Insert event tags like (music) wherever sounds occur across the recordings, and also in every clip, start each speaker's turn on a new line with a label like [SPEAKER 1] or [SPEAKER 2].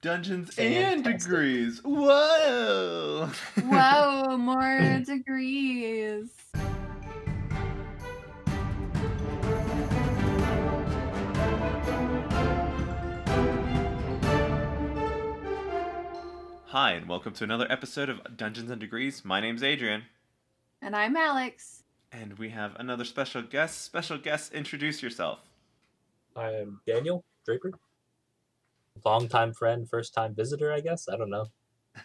[SPEAKER 1] Dungeons and degrees. Whoa! (laughs)
[SPEAKER 2] Whoa, more (clears throat) degrees.
[SPEAKER 1] Hi, and welcome to another episode of Dungeons and Degrees. My name's Adrian,
[SPEAKER 2] And I'm Alex.
[SPEAKER 1] and we have another special guest. Special guest, introduce yourself.
[SPEAKER 3] I'm Daniel Draper. Longtime friend, first time visitor, I guess. I don't know.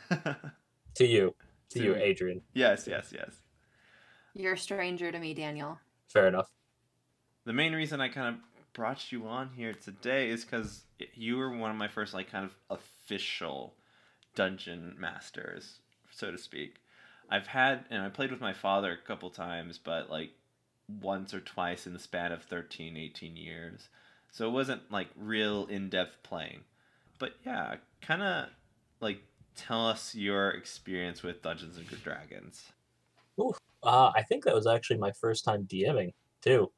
[SPEAKER 3] (laughs) To you. To,
[SPEAKER 1] To
[SPEAKER 3] you,
[SPEAKER 1] me.
[SPEAKER 3] Adrian.
[SPEAKER 1] yes, yes, yes.
[SPEAKER 2] You're a stranger to me, Daniel.
[SPEAKER 3] Fair enough.
[SPEAKER 1] The main reason I kind of brought you on here today is because you were one of my first, like, kind of official dungeon masters, so to speak. I've had, and I played with my father a couple times, but like once or twice in the span of 13, 18 years. So it wasn't like real in depth playing. But yeah, kind of like tell us your experience with Dungeons and Dragons.
[SPEAKER 3] Uh, I think that was actually my first time DMing, too.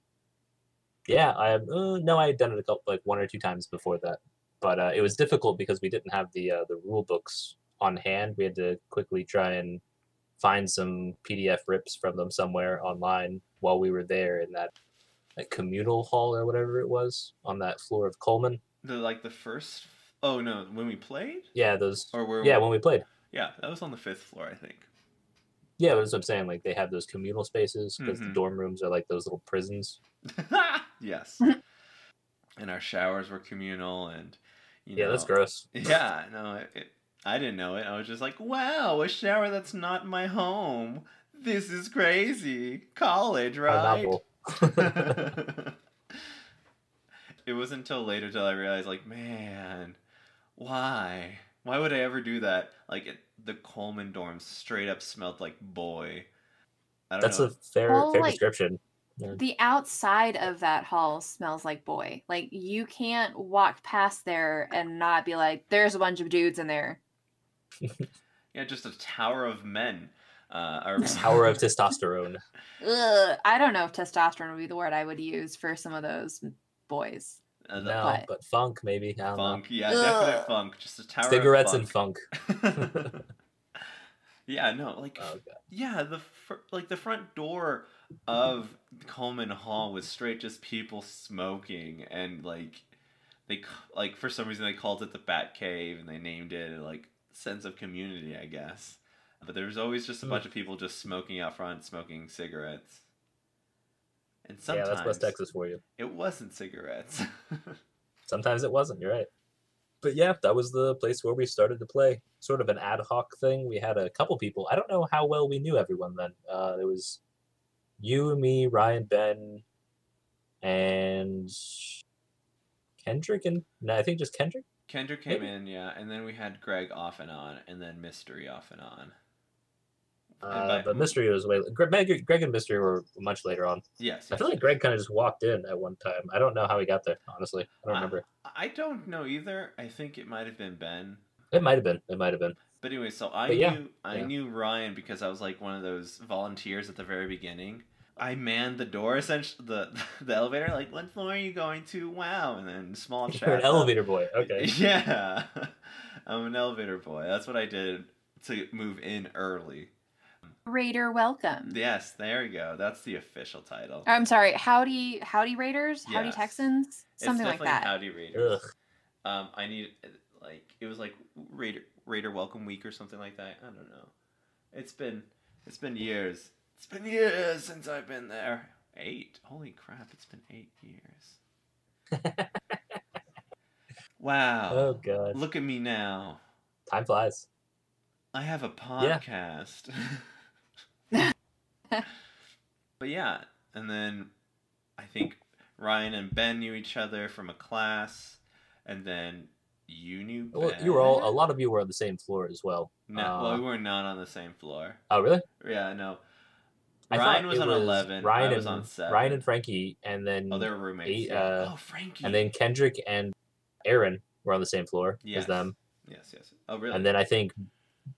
[SPEAKER 3] Yeah, I uh, no, I had done it a couple, like one or two times before that, but uh, it was difficult because we didn't have the uh, the rule books on hand. We had to quickly try and find some PDF rips from them somewhere online while we were there in that, that communal hall or whatever it was on that floor of Coleman.
[SPEAKER 1] The like the first. Oh no, when we played,
[SPEAKER 3] Yeah, those.
[SPEAKER 1] or where?
[SPEAKER 3] Yeah, when we played.
[SPEAKER 1] yeah, that was on the fifth floor, I think.
[SPEAKER 3] Yeah, that's what I'm saying. Like they have those communal spaces because
[SPEAKER 1] Mhm.
[SPEAKER 3] the dorm rooms are like those little prisons. (laughs)
[SPEAKER 1] yes. (laughs) and our showers were communal, and you
[SPEAKER 3] Yeah,
[SPEAKER 1] know,
[SPEAKER 3] that's gross. (laughs)
[SPEAKER 1] Yeah, no, it, it, I didn't know it. I was just like, wow, a shower that's not my home. This is crazy. College, right? it wasn't until later till I realized, like, man, why? Why would I ever do that? Like, it, the Coleman dorms straight up smelled like boy. I don't
[SPEAKER 3] That's
[SPEAKER 1] know.
[SPEAKER 3] a fair
[SPEAKER 2] Well,
[SPEAKER 3] fair
[SPEAKER 2] like-
[SPEAKER 3] description.
[SPEAKER 2] The outside of that hall smells like boy. Like you can't walk past there and not be like, "There's a bunch of dudes in there." (laughs)
[SPEAKER 1] yeah, just a tower of men. Uh, or
[SPEAKER 3] Tower of (laughs) testosterone.
[SPEAKER 2] Ugh, I don't know if testosterone would be the word I would use for some of those boys.
[SPEAKER 1] Uh,
[SPEAKER 3] No,
[SPEAKER 2] But-
[SPEAKER 3] but funk maybe. I don't
[SPEAKER 1] funk. Yeah,
[SPEAKER 2] Ugh.
[SPEAKER 1] definite funk. Just a tower
[SPEAKER 3] know. Cigarettes
[SPEAKER 1] of
[SPEAKER 3] and
[SPEAKER 1] funk.
[SPEAKER 3] funk. (laughs)
[SPEAKER 1] yeah, no, like
[SPEAKER 3] Oh
[SPEAKER 1] yeah, the fr- like the front door of Coleman Hall was straight just people smoking and like they like for some reason they called it the Bat Cave and they named it like sense of community, I guess. But there was always just a
[SPEAKER 3] Hmm.
[SPEAKER 1] bunch of people just smoking out front, smoking cigarettes. And
[SPEAKER 3] Yeah, that's West Texas for you.
[SPEAKER 1] it wasn't cigarettes. (laughs)
[SPEAKER 3] Sometimes it wasn't. You're right. But yeah, that was the place where we started to play. Sort of an ad hoc thing. We had a couple people. I don't know how well we knew everyone then. Uh, it was you, and me, Ryan, Ben, and Kendrick, and no, I think just Kendrick.
[SPEAKER 1] Kendrick came
[SPEAKER 3] Maybe.
[SPEAKER 1] in, yeah, and then we had Greg off and on, and then Mystery off and on.
[SPEAKER 3] Uh, but Mystery was way. Greg, Greg and Mystery were much later on.
[SPEAKER 1] Yes,
[SPEAKER 3] I feel like Greg kind of just walked in at one time. I don't know how he got there. Honestly, I don't remember.
[SPEAKER 1] I don't know either. I think it might have been Ben.
[SPEAKER 3] It might have been. It might have been.
[SPEAKER 1] But anyway, so I
[SPEAKER 3] But yeah,
[SPEAKER 1] knew I
[SPEAKER 3] yeah.
[SPEAKER 1] knew Ryan because I was like one of those volunteers at the very beginning. I manned the door, essentially the (laughs) the elevator. Like, what floor are you going to? Wow, and then small (laughs) chat.
[SPEAKER 3] You're an elevator boy. Okay. (laughs)
[SPEAKER 1] Yeah, I'm an elevator boy. That's what I did to move in early.
[SPEAKER 2] Raider, welcome.
[SPEAKER 1] Yes, there you go. That's the official title.
[SPEAKER 2] I'm sorry, howdy, howdy Raiders, howdy
[SPEAKER 1] Yes.
[SPEAKER 2] Texans,
[SPEAKER 1] It's
[SPEAKER 2] something like that.
[SPEAKER 1] Howdy Raiders.
[SPEAKER 3] Ugh.
[SPEAKER 1] Um, I need like it was like Raider Raider Welcome Week or something like that. I don't know. It's been it's been years. It's been years since I've been there. Eight. Holy crap! It's been eight years. (laughs) Wow.
[SPEAKER 3] Oh god.
[SPEAKER 1] Look at me now.
[SPEAKER 3] Time flies.
[SPEAKER 1] I have a
[SPEAKER 3] Yeah. (laughs) (laughs)
[SPEAKER 1] but yeah, and then I think Ryan and Ben knew each other from a class, and then you knew.
[SPEAKER 3] Well, you were all. A lot of you were on the same floor as well.
[SPEAKER 1] No, well,
[SPEAKER 3] uh,
[SPEAKER 1] we were not on the same floor.
[SPEAKER 3] Oh really?
[SPEAKER 1] Yeah, no.
[SPEAKER 3] I
[SPEAKER 1] Ryan was on eleven.
[SPEAKER 3] Ryan
[SPEAKER 1] I was
[SPEAKER 3] and
[SPEAKER 1] on seven.
[SPEAKER 3] Ryan and Frankie, and then
[SPEAKER 1] oh, they were roommates.
[SPEAKER 3] eight, uh,
[SPEAKER 1] oh, Frankie.
[SPEAKER 3] and then Kendrick and Aaron were on the same floor
[SPEAKER 1] Yes.
[SPEAKER 3] as them.
[SPEAKER 1] yes, yes. Oh, really?
[SPEAKER 3] And then I think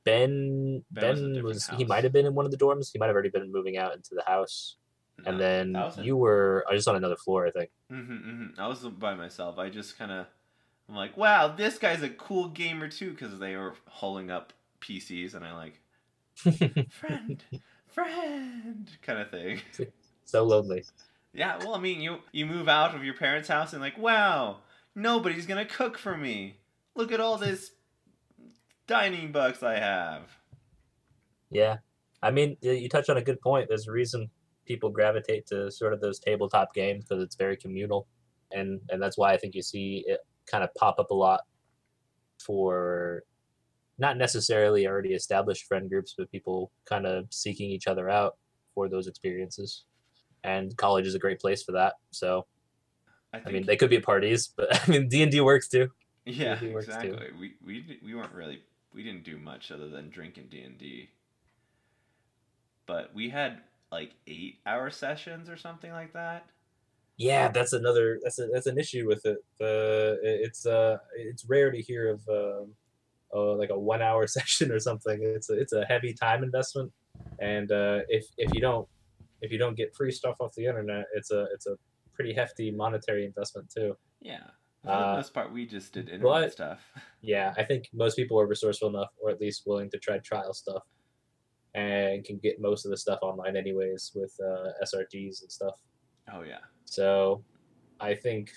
[SPEAKER 3] Ben
[SPEAKER 1] Ben was
[SPEAKER 3] Ben
[SPEAKER 1] different
[SPEAKER 3] was, he might have been in one of the dorms. He might have already been moving out into the house.
[SPEAKER 1] No,
[SPEAKER 3] and then you were I just on another floor, I think.
[SPEAKER 1] Mm-hmm, mm-hmm. I was by myself. I just kind of I'm like, wow, this guy's a cool gamer too, because they were hauling up PCs, and I like, (laughs) friend, friend, kind of thing. (laughs)
[SPEAKER 3] so lonely.
[SPEAKER 1] Yeah, well, I mean, you you move out of your parents' house and like, wow, nobody's gonna cook for me. Look at all this dining bucks I have.
[SPEAKER 3] Yeah, I mean, you touch on a good point. There's a reason people gravitate to sort of those tabletop games because it's very communal, and and that's why I think you see it kind of pop up a lot for not necessarily already established friend groups, but people kind of seeking each other out for those experiences. And college is a great place for that. So
[SPEAKER 1] I,
[SPEAKER 3] I mean, they could be parties, but (laughs) I mean, D and D works too.
[SPEAKER 1] yeah,
[SPEAKER 3] D&D works too.
[SPEAKER 1] exactly. We we we weren't really we didn't do much other than drinking D and D. But we had like eight hour sessions or something like that.
[SPEAKER 3] Yeah, that's another that's a, that's an issue with it. The it's uh it's rare to hear of um uh, like a one hour (laughs) session or something. It's a, it's a heavy time investment, and uh, if if you don't if you don't get free stuff off the internet, it's a it's a pretty hefty monetary investment too.
[SPEAKER 1] Yeah. For the
[SPEAKER 3] Uh,
[SPEAKER 1] most part, we just did internet
[SPEAKER 3] but-
[SPEAKER 1] stuff. (laughs)
[SPEAKER 3] Yeah, I think most people are resourceful enough, or at least willing to try trial stuff, and can get most of the stuff online anyways with uh, SRDs and stuff.
[SPEAKER 1] Oh yeah.
[SPEAKER 3] So I think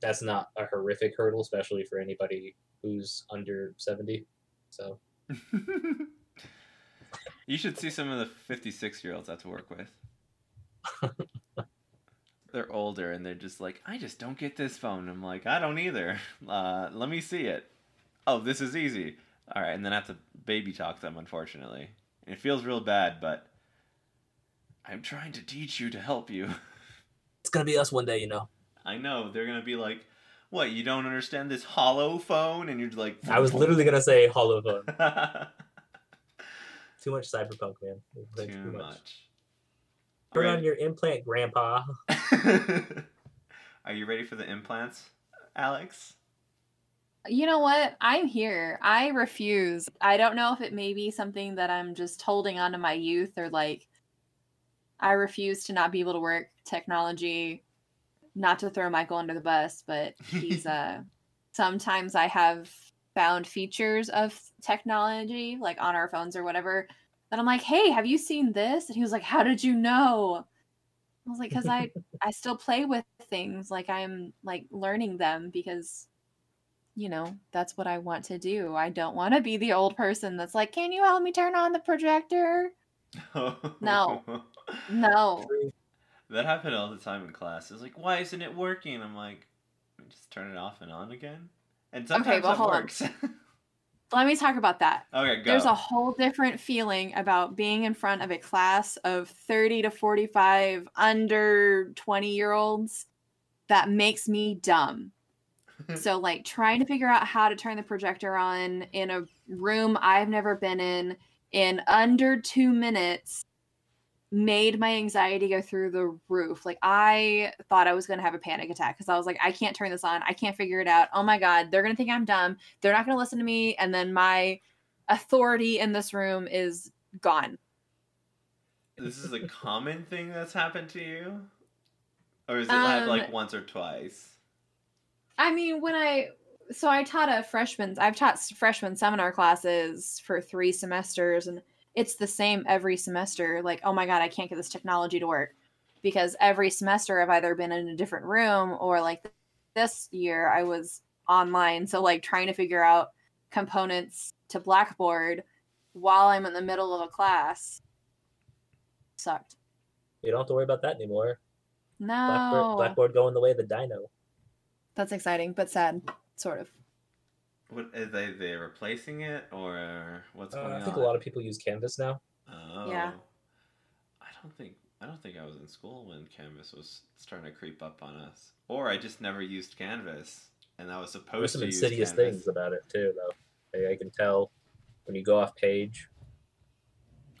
[SPEAKER 3] that's not a horrific hurdle, especially for anybody who's under 70. So (laughs)
[SPEAKER 1] you should see some of the 56 year olds I have to work with. (laughs) they're older and they're just like, I just don't get this phone. I'm like, I don't either. (laughs) Uh, let me see it. Oh, this is easy. All right, and then I have to baby talk them, unfortunately. And it feels real bad, but I'm trying to teach you to help you. (laughs)
[SPEAKER 3] it's going to be us one day, you know.
[SPEAKER 1] I know they're gonna be like, "What? You don't understand this hollow phone?" And you're like,
[SPEAKER 3] I was literally going to say hollow phone. (laughs) Too much cyberpunk, man. Way
[SPEAKER 1] too much.
[SPEAKER 3] Turn
[SPEAKER 1] Alright.
[SPEAKER 3] on your implant, grandpa. (laughs) (laughs)
[SPEAKER 1] Are you ready for the implants, Alex?
[SPEAKER 2] You know what? I'm here. I refuse. I don't know if it may be something that I'm just holding on to my youth or like I refuse to not be able to work technology. Not to throw Michael under the bus, but he's (laughs) uh sometimes I have found features of technology like on our phones or whatever that I'm like, "Hey, have you seen this?" And he was like, "How did you know?" I was like, "Cuz I (laughs) I still play with things like I'm like learning them because you know, that's what I want to do. I don't want to be the old person that's like, "Can you help me turn on the projector?" No. (laughs) No.
[SPEAKER 1] That happened all the time in class. It's like, why isn't it working? I'm like, just turn it off and on again. And sometimes
[SPEAKER 2] well,
[SPEAKER 1] that works. (laughs)
[SPEAKER 2] Let me talk about that.
[SPEAKER 1] okay, go.
[SPEAKER 2] There's a whole different feeling about being in front of a class of 30 to 45 under 20 year olds that makes me dumb. (laughs) so, like, trying to figure out how to turn the projector on in a room I've never been in in under two minutes made my anxiety go through the roof. Like, I thought I was going to have a panic attack because I was like, I can't turn this on. I can't figure it out. Oh my God, they're going to think I'm dumb. They're not going to listen to me. And then my authority in this room is gone.
[SPEAKER 1] this is a common thing that's happened to you? Or is it happened like
[SPEAKER 2] Um,
[SPEAKER 1] once or twice?
[SPEAKER 2] I mean, when I so I taught a freshman, I've taught freshman seminar classes for three semesters, and it's the same every semester. Like, oh my god, I can't get this technology to work because every semester I've either been in a different room or like this year I was online. So like trying to figure out components to Blackboard while I'm in the middle of a class sucked.
[SPEAKER 3] You don't have to worry about that anymore.
[SPEAKER 2] No,
[SPEAKER 3] Blackboard, Blackboard going the way of the dino.
[SPEAKER 2] that's exciting but sad, sort of.
[SPEAKER 1] What are they they replacing it or what's
[SPEAKER 3] Uh,
[SPEAKER 1] going on?
[SPEAKER 3] I think a lot of people use Canvas now.
[SPEAKER 1] Oh.
[SPEAKER 2] Yeah.
[SPEAKER 1] I don't think I don't think I was in school when Canvas was starting to creep up on us. Or I just never used Canvas and I was supposed to be.
[SPEAKER 3] There's some
[SPEAKER 1] to use
[SPEAKER 3] insidious
[SPEAKER 1] Canvas.
[SPEAKER 3] things about it too, though. I, I can tell when you go off page,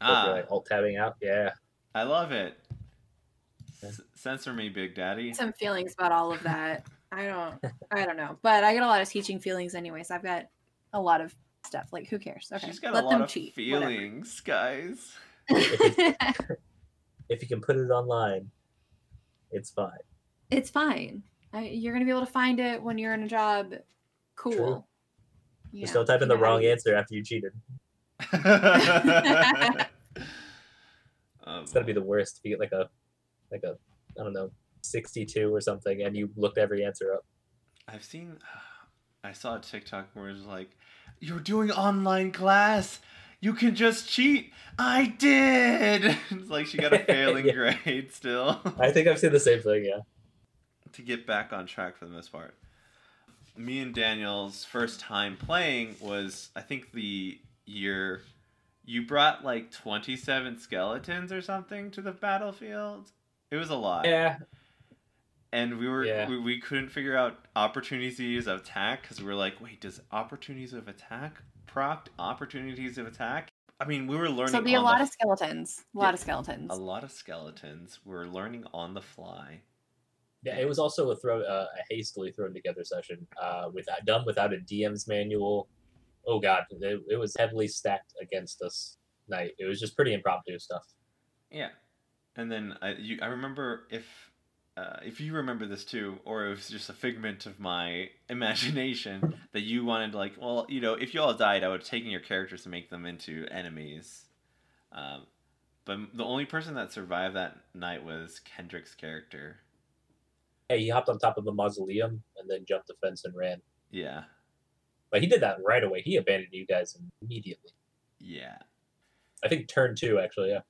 [SPEAKER 3] if
[SPEAKER 1] Ah,
[SPEAKER 3] like alt tabbing out. Yeah,
[SPEAKER 1] I love it.
[SPEAKER 3] Yeah.
[SPEAKER 1] S- censor me, Big Daddy.
[SPEAKER 2] some feelings about all of that. I don't I don't know. But I get a lot of teaching feelings anyways. I've got a lot of stuff. Like who cares? Okay.
[SPEAKER 1] She's got
[SPEAKER 2] Let
[SPEAKER 1] a lot
[SPEAKER 2] them
[SPEAKER 1] of
[SPEAKER 2] cheat. whatever.
[SPEAKER 1] feelings, guys. (laughs) (laughs)
[SPEAKER 3] if you can put it online, it's fine.
[SPEAKER 2] it's fine. I, you're gonna be able to find it when you're in a job Cool.
[SPEAKER 3] Just don't type in the wrong answer after you cheated.
[SPEAKER 1] Oh, (laughs)
[SPEAKER 3] It's gotta be the worst. If you get like a, like a, I don't know, sixty-two or something, and you looked every answer up.
[SPEAKER 1] I've seen. (sighs) I saw a TikTok where it's like, "You're doing online class. You can just cheat." I did. (laughs) It's like she got a failing (laughs)
[SPEAKER 3] Yeah.
[SPEAKER 1] grade still.
[SPEAKER 3] I think I've seen the same thing. Yeah.
[SPEAKER 1] to get back on track for the most part. Me and Daniel's first time playing was, I think, the year you brought like 27 skeletons or something to the battlefield. It was a lot.
[SPEAKER 3] Yeah.
[SPEAKER 1] And we were
[SPEAKER 3] Yeah.
[SPEAKER 1] we, we couldn't figure out opportunities of attack because we were like, wait, does opportunities of attack proc opportunities of attack? I mean, we were learning.
[SPEAKER 2] So it'll be a lot
[SPEAKER 1] the
[SPEAKER 2] of skeletons. A lot
[SPEAKER 1] Yeah,
[SPEAKER 2] of skeletons.
[SPEAKER 1] a lot of skeletons. We're learning on the fly.
[SPEAKER 3] Yeah, it was also a throw, uh, a hastily thrown together session, uh, without done without a DM's manual. Oh god, it, it was heavily stacked against us night. It was just pretty impromptu stuff.
[SPEAKER 1] Yeah, and then I you I remember if uh, if you remember this too, or it was just a figment of my (laughs) imagination that you wanted like, well, you know, if you all died, I would have taken your characters to make them into enemies. Um, but the only person that survived that night was Kendrick's character.
[SPEAKER 3] Hey, he hopped on top of the mausoleum and then jumped the fence and ran.
[SPEAKER 1] Yeah,
[SPEAKER 3] But he did that right away. He abandoned you guys immediately.
[SPEAKER 1] yeah,
[SPEAKER 3] I think turn two actually. Yeah.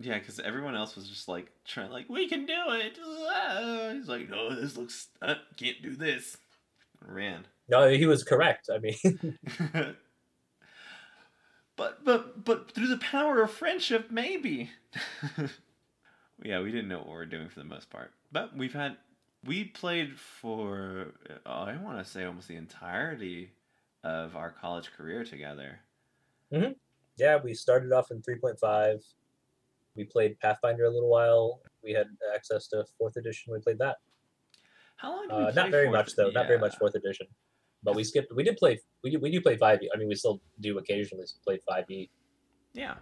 [SPEAKER 1] Yeah. Because everyone else was just like trying, like, we can do it. Ah. He's like, no, this looks, uh, can't do this. Ran.
[SPEAKER 3] No, he was correct. I mean, (laughs)
[SPEAKER 1] but but but through the power of friendship, maybe. (laughs) yeah, we didn't know what we were doing for the most part, but we've had we played for uh, I want to say almost the entirety of our college career together.
[SPEAKER 3] yeah, we started off in 3.5. We played Pathfinder a little while. We had access to fourth edition. We played that.
[SPEAKER 1] How long? Did we
[SPEAKER 3] Uh,
[SPEAKER 1] play
[SPEAKER 3] not very
[SPEAKER 1] for?
[SPEAKER 3] much though. Not very much fourth edition. But we skipped. We did play. We do, we do play five E. I mean, we still do occasionally play five E.
[SPEAKER 1] Yeah,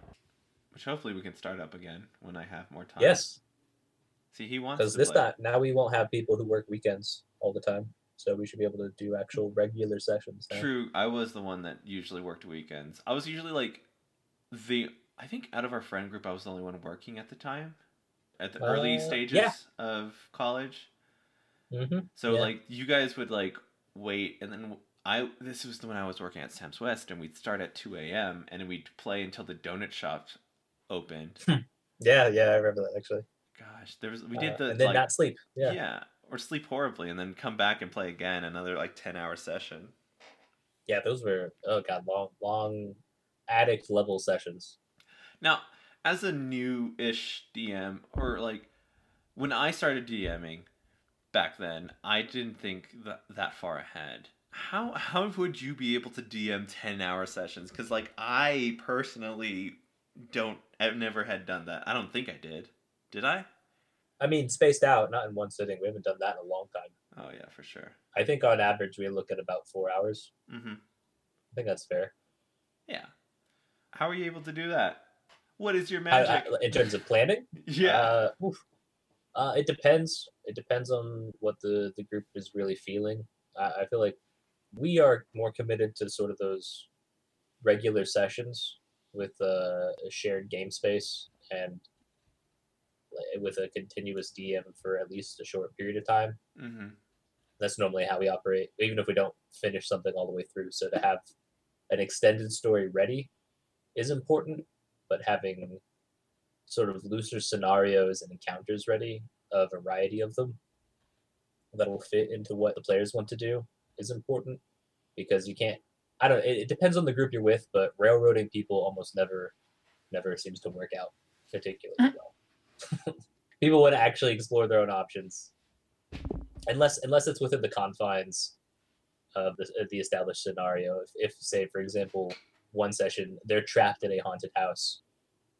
[SPEAKER 1] which hopefully we can start up again when I have more time.
[SPEAKER 3] Yes,
[SPEAKER 1] See, he wants
[SPEAKER 3] because this
[SPEAKER 1] play.
[SPEAKER 3] time now we won't have people who work weekends all the time, so we should be able to do actual regular sessions. Now.
[SPEAKER 1] True, I was the one that usually worked weekends. I was usually like the I think out of our friend group I was the only one working at the time. At the early
[SPEAKER 3] Uh,
[SPEAKER 1] stages
[SPEAKER 3] yeah.
[SPEAKER 1] of college.
[SPEAKER 3] hmm
[SPEAKER 1] So
[SPEAKER 3] Yeah.
[SPEAKER 1] like you guys would like wait and then I this was the when I was working at Stamps West and we'd start at two AM and then we'd play until the donut shop opened.
[SPEAKER 3] Yeah, yeah, I remember that actually.
[SPEAKER 1] Gosh, there was we did
[SPEAKER 3] Uh,
[SPEAKER 1] the
[SPEAKER 3] and then
[SPEAKER 1] like,
[SPEAKER 3] not sleep.
[SPEAKER 1] yeah.
[SPEAKER 3] Yeah.
[SPEAKER 1] Or sleep horribly and then come back and play again another like ten hour session.
[SPEAKER 3] yeah, those were oh god, long, long addict level sessions.
[SPEAKER 1] Now, as a new-ish DM, or like when I started DMing back then, I didn't think that that far ahead. How how would you be able to DM ten hour sessions? Because like I personally don't. I've never had done that. I don't think I did. Did I?
[SPEAKER 3] I mean, spaced out, not in one sitting. We haven't done that in a long time.
[SPEAKER 1] Oh yeah, for sure.
[SPEAKER 3] I think on average we look at about four hours.
[SPEAKER 1] Mm-hmm.
[SPEAKER 3] I think that's fair.
[SPEAKER 1] Yeah. How are you able to do that? What is your
[SPEAKER 3] I- I-
[SPEAKER 1] magic?
[SPEAKER 3] in terms of planning, (laughs)
[SPEAKER 1] yeah.
[SPEAKER 3] Uh, uh, it depends. It depends on what the the group is really feeling. I, I feel like we are more committed to sort of those regular sessions with uh, a shared game space and with a continuous DM for at least a short period of time.
[SPEAKER 1] mm-hmm.
[SPEAKER 3] That's normally how we operate, even if we don't finish something all the way through. So to have an extended story ready is important, but having sort of looser scenarios and encounters ready, a variety of them that will fit into what the players want to do is important because you can't. I don't. It, it depends on the group you're with, but railroading people almost never, never seems to work out particularly uh-huh. well. (laughs) people want to actually explore their own options, unless unless it's within the confines of the, of the established scenario. If, if, say, for example, one session they're trapped in a haunted house,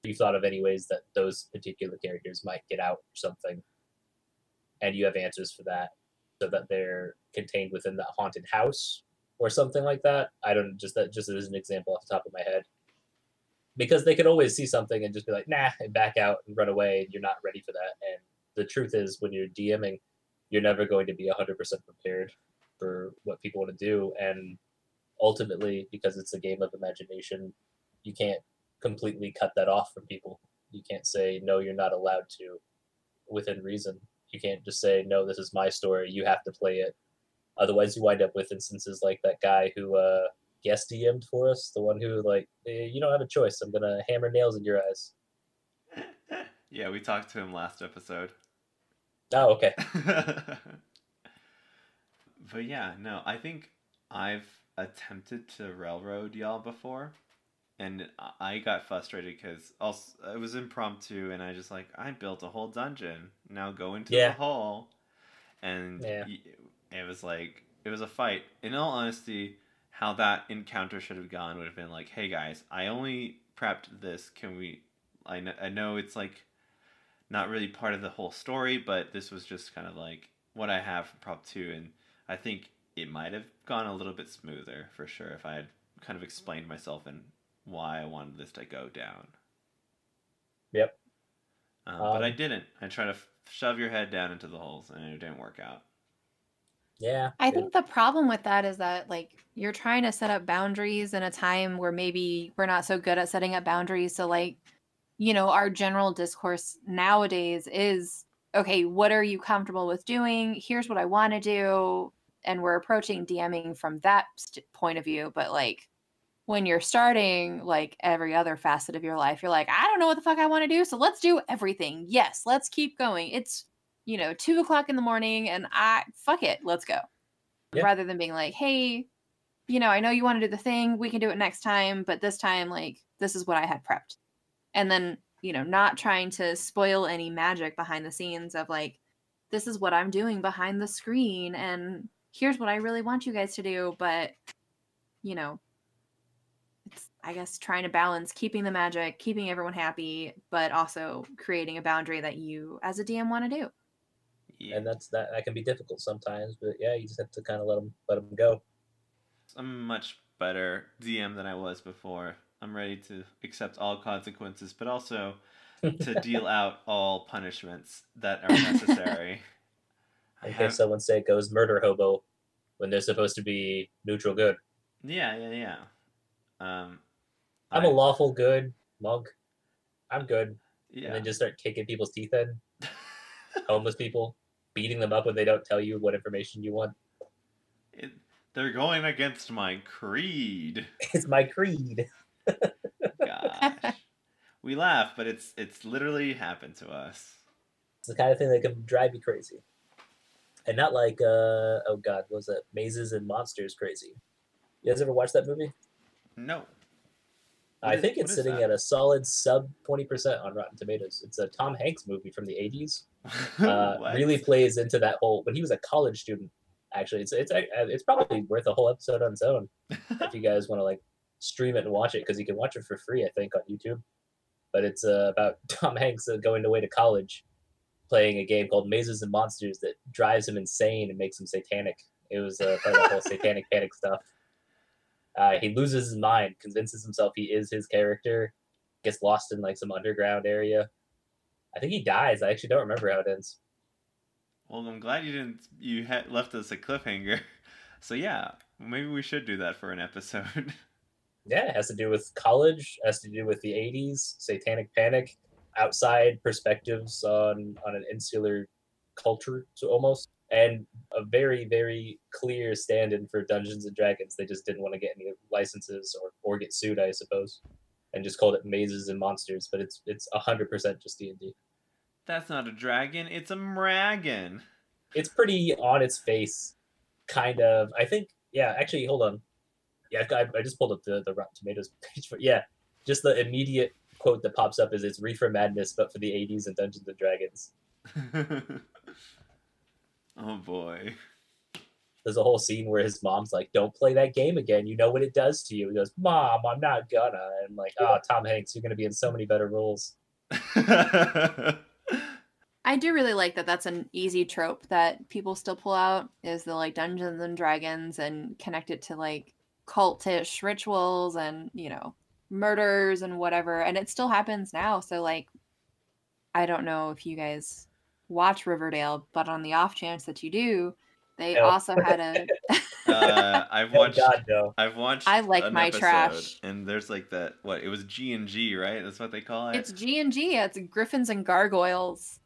[SPEAKER 3] you thought of any ways that those particular characters might get out or something, and you have answers for that, so that they're contained within that haunted house or something like that. I don't just that just as an example off the top of my head. Because they could always see something and just be like, nah, and back out and run away, and you're not ready for that. And the truth is, when you're DMing, you're never going to be 100% prepared for what people want to do and ultimately because it's a game of imagination you can't completely cut that off from people. You can't say no you're not allowed to within reason. You can't just say no this is my story you have to play it. Otherwise you wind up with instances like that guy who uh guest DM'd for us the one who like eh, you don't have a choice i'm gonna hammer nails in your eyes. (laughs)
[SPEAKER 1] Yeah, we talked to him last episode.
[SPEAKER 3] oh okay. (laughs)
[SPEAKER 1] But yeah, no, I think I've attempted to railroad y'all before, and I- got frustrated because also it was impromptu, and I just like I built a whole dungeon. Now go into
[SPEAKER 3] Yeah.
[SPEAKER 1] the hole, and
[SPEAKER 3] Yeah.
[SPEAKER 1] it was like it was a fight. In all honesty, how that encounter should have gone would have been like, "Hey guys, I only prepped this. Can we? I know, I know it's like not really part of the whole story, but this was just kind of like what I have for prop two, and I think it might have gone a little bit smoother for sure if I had kind of explained myself and why I wanted this to go down.
[SPEAKER 3] Yep.
[SPEAKER 1] Um, but I
[SPEAKER 3] Um,
[SPEAKER 1] didn't. I tried to f- shove your head down into the holes, and it didn't work out.
[SPEAKER 3] yeah
[SPEAKER 2] I
[SPEAKER 3] it-
[SPEAKER 2] think the problem with that is that like you're trying to set up boundaries in a time where maybe we're not so good at setting up boundaries. So like, you know, our general discourse nowadays is okay, what are you comfortable with doing? Here's what I want to do. And we're approaching DMing from that st- point of view. But like when you're starting like every other facet of your life, you're like, I don't know what the fuck I want to do. So let's do everything. Yes, let's keep going. It's you know, two o'clock in the morning and I fuck it, let's go.
[SPEAKER 3] Yeah.
[SPEAKER 2] Rather than being like, hey, you know, I know you want to do the thing, we can do it next time, but this time, like, this is what I had prepped. And then, you know, not trying to spoil any magic behind the scenes of like, this is what I'm doing behind the screen, and here's what I really want you guys to do. But, you know, it's, I guess, trying to balance keeping the magic, keeping everyone happy, but also creating a boundary that you as a DM want to do.
[SPEAKER 1] Yeah.
[SPEAKER 3] and that's that that can be difficult sometimes but yeah you just have to kind of let them let them go
[SPEAKER 1] I'm much better DM than I was before. I'm ready to accept all consequences, but also (laughs) to deal out all punishments that are necessary. (laughs) I (laughs) have-
[SPEAKER 3] case someone say it goes murder hobo when they're supposed to be neutral good
[SPEAKER 1] yeah, yeah, yeah. Um,
[SPEAKER 3] i'm
[SPEAKER 1] I-
[SPEAKER 3] a lawful good monk i'm good
[SPEAKER 1] yeah.
[SPEAKER 3] and then just start kicking people's teeth in (laughs) homeless people beating them up when they don't tell you what information you want
[SPEAKER 1] It, they're going against my creed. (laughs)
[SPEAKER 3] it's my creed
[SPEAKER 1] Gosh, we laugh, but it's it's literally happened to us.
[SPEAKER 3] it's the kind of thing that can drive you crazy and not like uh oh god what was that mazes and monsters crazy you guys ever watch that movie
[SPEAKER 1] No.
[SPEAKER 3] I
[SPEAKER 1] What is-
[SPEAKER 3] think it's sitting
[SPEAKER 1] that?
[SPEAKER 3] at a solid sub 20% on Rotten Tomatoes. It's a Tom Hanks movie from the 80s. (laughs) Uh, really plays into that whole when he was a college student. Actually, it's it's uh, it's probably worth a whole episode on its own if you guys want to like stream it and watch it because you can watch it for free, I think, on YouTube. But it's uh, about (laughs) Tom Hanks uh, going away to college, playing a game called Mazes and Monsters that drives him insane and makes him satanic. It was uh, part of the whole (laughs) satanic panic stuff. Uh, he loses his mind, convinces himself he is his character, gets lost in like some underground area. I think he dies. I actually don't remember how it ends.
[SPEAKER 1] Well, I'm glad you didn't. You had left us a cliffhanger. (laughs) So yeah, maybe we should do that for an episode. (laughs)
[SPEAKER 3] Yeah, it has to do with college, has to do with the 80s, satanic panic, outside perspectives on on an insular culture so almost and a very very clear stand-in for Dungeons and Dragons. They just didn't want to get any licenses or or get sued, I suppose, and just called it Mazes and Monsters, but it's it's 100% just D&D.
[SPEAKER 1] That's not a dragon. It's a mragon.
[SPEAKER 3] It's pretty on its face kind of. I think yeah, actually hold on. Yeah, I've I just pulled up the the Rotten Tomatoes (laughs) page for yeah, just the immediate quote that pops up is it's Reefer Madness but for the 80s and Dungeons and Dragons. (laughs)
[SPEAKER 1] oh boy.
[SPEAKER 3] There's a whole scene where his mom's like, "Don't play that game again. You know what it does to you." He goes, "Mom, I'm not gonna." And I'm like, "Oh, Tom Hanks, you're gonna be in so many better roles." (laughs)
[SPEAKER 2] I do really like that that's an easy trope that people still pull out is the like Dungeons and Dragons and connect it to like cultish rituals and, you know, murders and whatever. And it still happens now. So like I don't know if you guys watch Riverdale, but on the off chance that you do, They
[SPEAKER 3] No.
[SPEAKER 2] also had a. (laughs) (laughs)
[SPEAKER 1] Uh, I've
[SPEAKER 3] Oh
[SPEAKER 1] watched.
[SPEAKER 3] God, no.
[SPEAKER 1] I've watched.
[SPEAKER 2] I like my trash.
[SPEAKER 1] And there's like that. What it was G and G, right? That's what they call it.
[SPEAKER 2] it's G and G. It's Griffins and Gargoyles.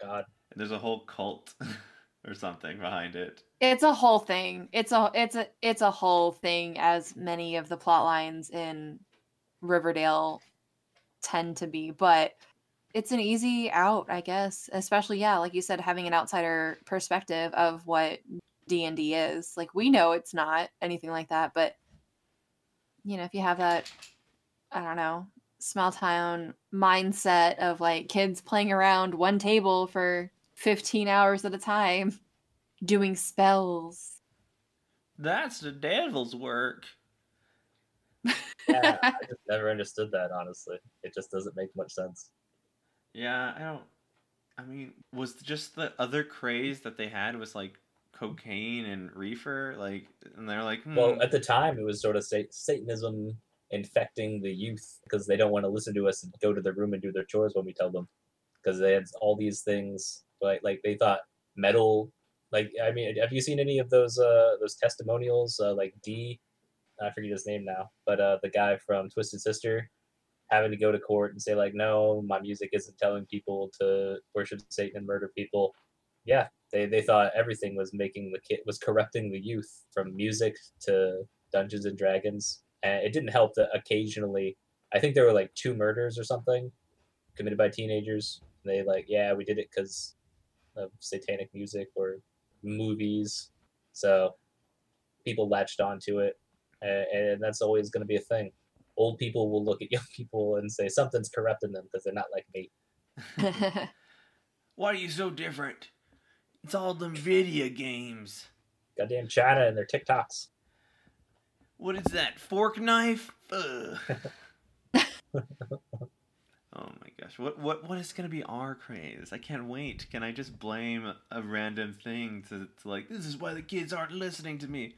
[SPEAKER 3] God.
[SPEAKER 1] There's a whole cult (laughs) or something behind it.
[SPEAKER 2] It's a whole thing. It's a it's a it's a whole thing as many of the plot lines in Riverdale tend to be, but it's an easy out, I guess. Especially yeah, like you said having an outsider perspective of what D&D is. Like we know it's not anything like that, but you know, if you have that I don't know, small town mindset of like kids playing around one table for 15 hours at a time doing spells.
[SPEAKER 1] That's the devil's work.
[SPEAKER 3] Yeah, I (laughs) just never understood that. Honestly, it just doesn't make much sense.
[SPEAKER 1] Yeah, I don't. I mean, was just the other craze that they had was like cocaine and reefer, like, and they're like, hmm,
[SPEAKER 3] Well, at the time, it was sort of sa- Satanism infecting the youth because they don't want to listen to us and go to their room and do their chores when we tell them because they had all these things like like they thought metal like I mean have you seen any of those uh those testimonials uh, like D I forget his name now but uh the guy from Twisted Sister having to go to court and say like no my music isn't telling people to worship Satan and murder people yeah they they thought everything was making the kid was corrupting the youth from music to Dungeons and Dragons and it didn't help that occasionally I think there were like two murders or something committed by teenagers. They like, yeah, we did it because of satanic music or movies. So people latched onto it, and, and that's always going to be a thing. Old people will look at (laughs) young people and say something's corrupting them because they're not like me. (laughs)
[SPEAKER 1] why are you so different? It's all them video games.
[SPEAKER 3] Goddamn China and their TikToks.
[SPEAKER 1] What is that? Fork knife? Ugh. (laughs) oh my gosh. What what what is gonna be our craze? I can't wait. Can I just blame a random thing to, to like this is why the kids aren't listening to me?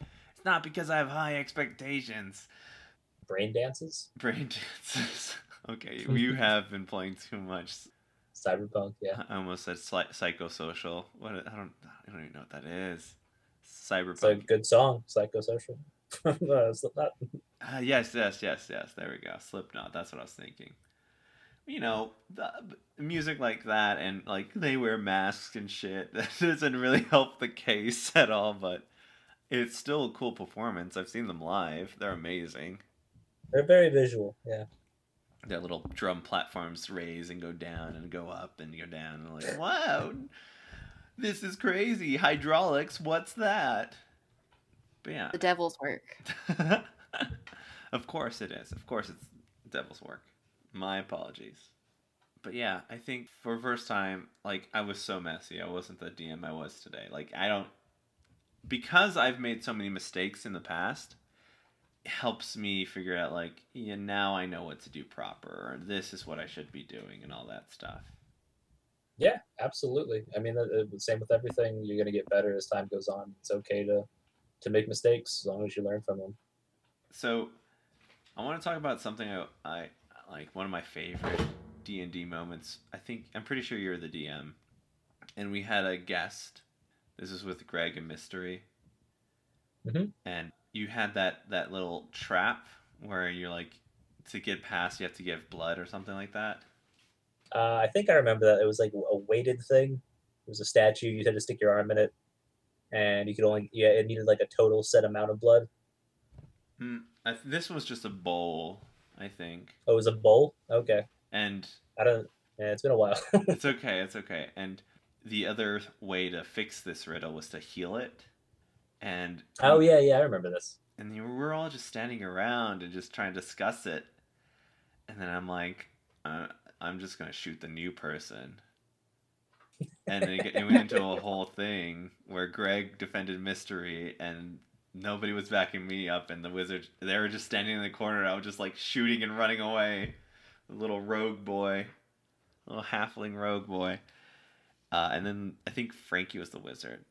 [SPEAKER 1] Not because I have high expectations.
[SPEAKER 3] Brain dances,
[SPEAKER 1] Brain (laughs) dances. okay, you (laughs) have been playing too much.
[SPEAKER 3] cyberpunk. Yeah,
[SPEAKER 1] I almost said psy- psychosocial. What I don't I don't even know what that is. Cyberpunk.
[SPEAKER 3] It's a good song, psychosocial. (laughs) Uh, Slipknot.
[SPEAKER 1] Uh, yes, yes, yes, yes. There we go. Slipknot. That's what I was thinking. You know, the, music like that and like they wear masks and shit. That doesn't really help the case at all. But it's still a cool performance. I've seen them live. They're amazing.
[SPEAKER 3] They're very visual. Yeah.
[SPEAKER 1] Their little drum platforms raise and go down and go up and go down. And like, wow, this is crazy. Hydraulics. What's that? But yeah.
[SPEAKER 2] the devil's work. (laughs)
[SPEAKER 1] of course it is. Of course it's devil's work. My apologies. But yeah, I think for first time, like I was so messy. I wasn't the DM I was today. Like I don't because I've made so many mistakes in the past, helps me figure out like, yeah, now I know what to do proper or this is what I should be doing and all that stuff.
[SPEAKER 3] Yeah, absolutely. I mean, uh, uh, same with everything. You're gonna get better as time goes on. It's okay to to make mistakes as long as you learn from them.
[SPEAKER 1] So, I want to talk about something I, I like. One of my favorite D and D moments. I think I'm pretty sure you're the DM, and we had a guest. This is with Greg and Mystery,
[SPEAKER 3] Mhm.
[SPEAKER 1] and you had that that little trap where you're like, to get past, you have to give blood or something like that.
[SPEAKER 3] Uh, I think I remember that it was like a weighted thing. It was a statue. You had to stick your arm in it, and you could only yeah. It needed like a total set amount of blood.
[SPEAKER 1] I th- this was just a bowl, I think,
[SPEAKER 3] Oh, it was a bowl. Okay,
[SPEAKER 1] and
[SPEAKER 3] I don't. Yeah, it's been a while. (laughs)
[SPEAKER 1] it's okay, it's okay. And the other way to fix this riddle was to heal it. And
[SPEAKER 3] oh yeah, yeah, I remember this.
[SPEAKER 1] and we're all just standing around and just trying to discuss it. And then I'm like, uh, I'm just gonna shoot the new person. And it, it went into a whole thing where Greg defended mystery and nobody was backing me up and the wizard they were just standing in the corner and I was just like shooting and running away. The little rogue boy. Little halfling rogue boy. Uh, and then I think Frankie was the wizard,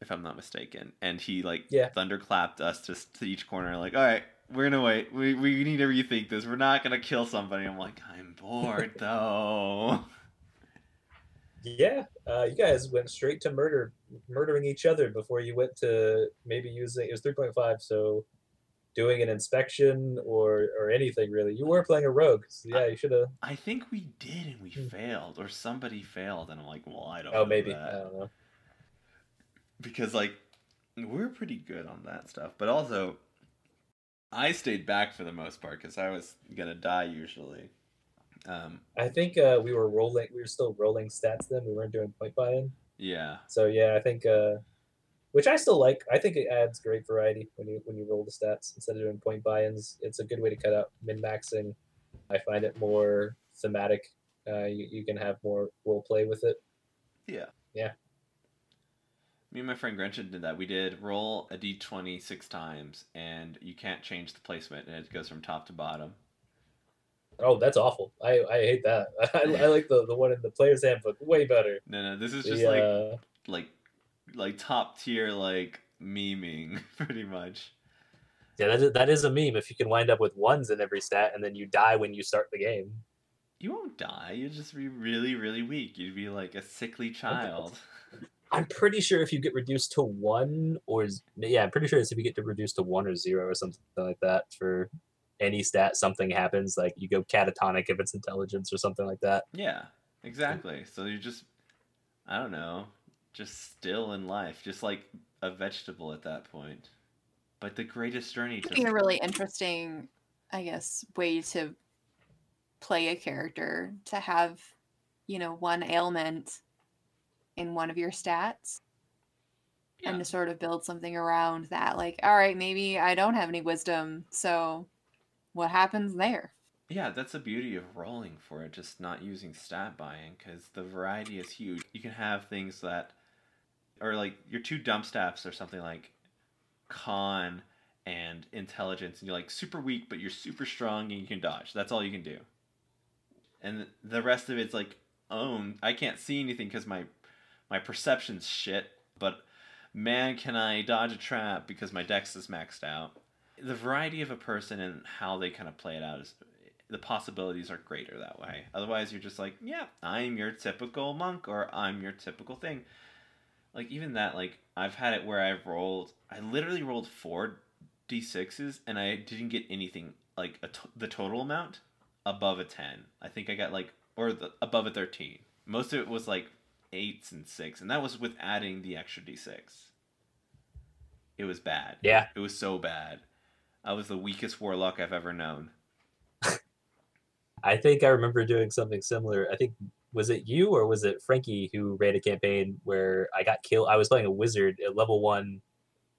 [SPEAKER 1] if I'm not mistaken. And he like
[SPEAKER 3] Yeah.
[SPEAKER 1] thunderclapped us just to each corner, like, all right, we're gonna wait. We, we need to rethink this. We're not gonna kill somebody. I'm like, I'm bored (laughs) though.
[SPEAKER 3] Yeah, Uh, you guys went straight to murder, murdering each other before you went to maybe using it was three point five. So doing an inspection or or anything really. You were playing a rogue, so yeah, you should have.
[SPEAKER 1] I think we did and we
[SPEAKER 3] Hmm.
[SPEAKER 1] failed, or somebody failed, and I'm like, well, I don't. Know.
[SPEAKER 3] Oh, maybe
[SPEAKER 1] that.
[SPEAKER 3] I don't know.
[SPEAKER 1] because like we're pretty good on that stuff but also i stayed back for the most part because i was gonna die usually um
[SPEAKER 3] I think uh, we were rolling. We were still rolling stats then. We weren't doing point buy-in.
[SPEAKER 1] yeah
[SPEAKER 3] So yeah, I think, uh, which I still like. I think it adds great variety when you when you roll the stats instead of doing point buy-ins. It's a good way to cut out min maxing. I find it more thematic. Uh, you, you can have more role play with it.
[SPEAKER 1] yeah
[SPEAKER 3] Yeah.
[SPEAKER 1] me and my friend gretchen did that we did roll a d20 six times and you can't change the placement and it goes from top to bottom
[SPEAKER 3] Oh, that's awful. I, I hate that. (laughs) I, I like the, the one in the player's handbook way better.
[SPEAKER 1] no no this is just
[SPEAKER 3] The,
[SPEAKER 1] like
[SPEAKER 3] uh,
[SPEAKER 1] like like top tier like memeing (laughs) pretty much
[SPEAKER 3] yeah, that is, that is a meme. If you can wind up with ones in every stat and then you die when you start the game.
[SPEAKER 1] you won't die you'd just be really really weak you'd be like a sickly child (laughs)
[SPEAKER 3] I'm pretty sure if you get reduced to one or yeah, I'm pretty sure it's if you get to reduce to one or zero or something like that for any stat, something happens. Like you go catatonic if it's intelligence or something like that.
[SPEAKER 1] Yeah, exactly. So you're just, I don't know, just still in life, just like a vegetable at that point. But the greatest journey
[SPEAKER 2] It'd be a really interesting, I guess, way to play a character to have, you know, one ailment in one of your stats
[SPEAKER 1] yeah,
[SPEAKER 2] and to sort of build something around that. Like, all right, maybe I don't have any wisdom, so what happens there?
[SPEAKER 1] yeah, that's the beauty of rolling for it, just not using stat buying, because the variety is huge. You can have things that, or like your two dump stats or something like con and intelligence, and you're like super weak, but you're super strong and you can dodge. That's all you can do. And the rest of it's like, own. I can't see anything because my my perception's shit. But man, can I dodge a trap because my dex is maxed out. The variety of a person and how they kind of play it out is the possibilities are greater that way. Otherwise, you're just like, yeah, I'm your typical monk or I'm your typical thing. Like even that, like I've had it where I've rolled, I literally rolled four d6s and I didn't get anything like a t- the total amount above a ten. I think I got like or the, above a thirteen. Most of it was like eights and six, and that was with adding the extra d6. It was bad.
[SPEAKER 3] Yeah.
[SPEAKER 1] It was so bad. I was the weakest warlock I've ever known. (laughs)
[SPEAKER 3] I think I remember doing something similar. I think was it you or was it Frankie who ran a campaign where I got killed? I was playing a wizard at level one.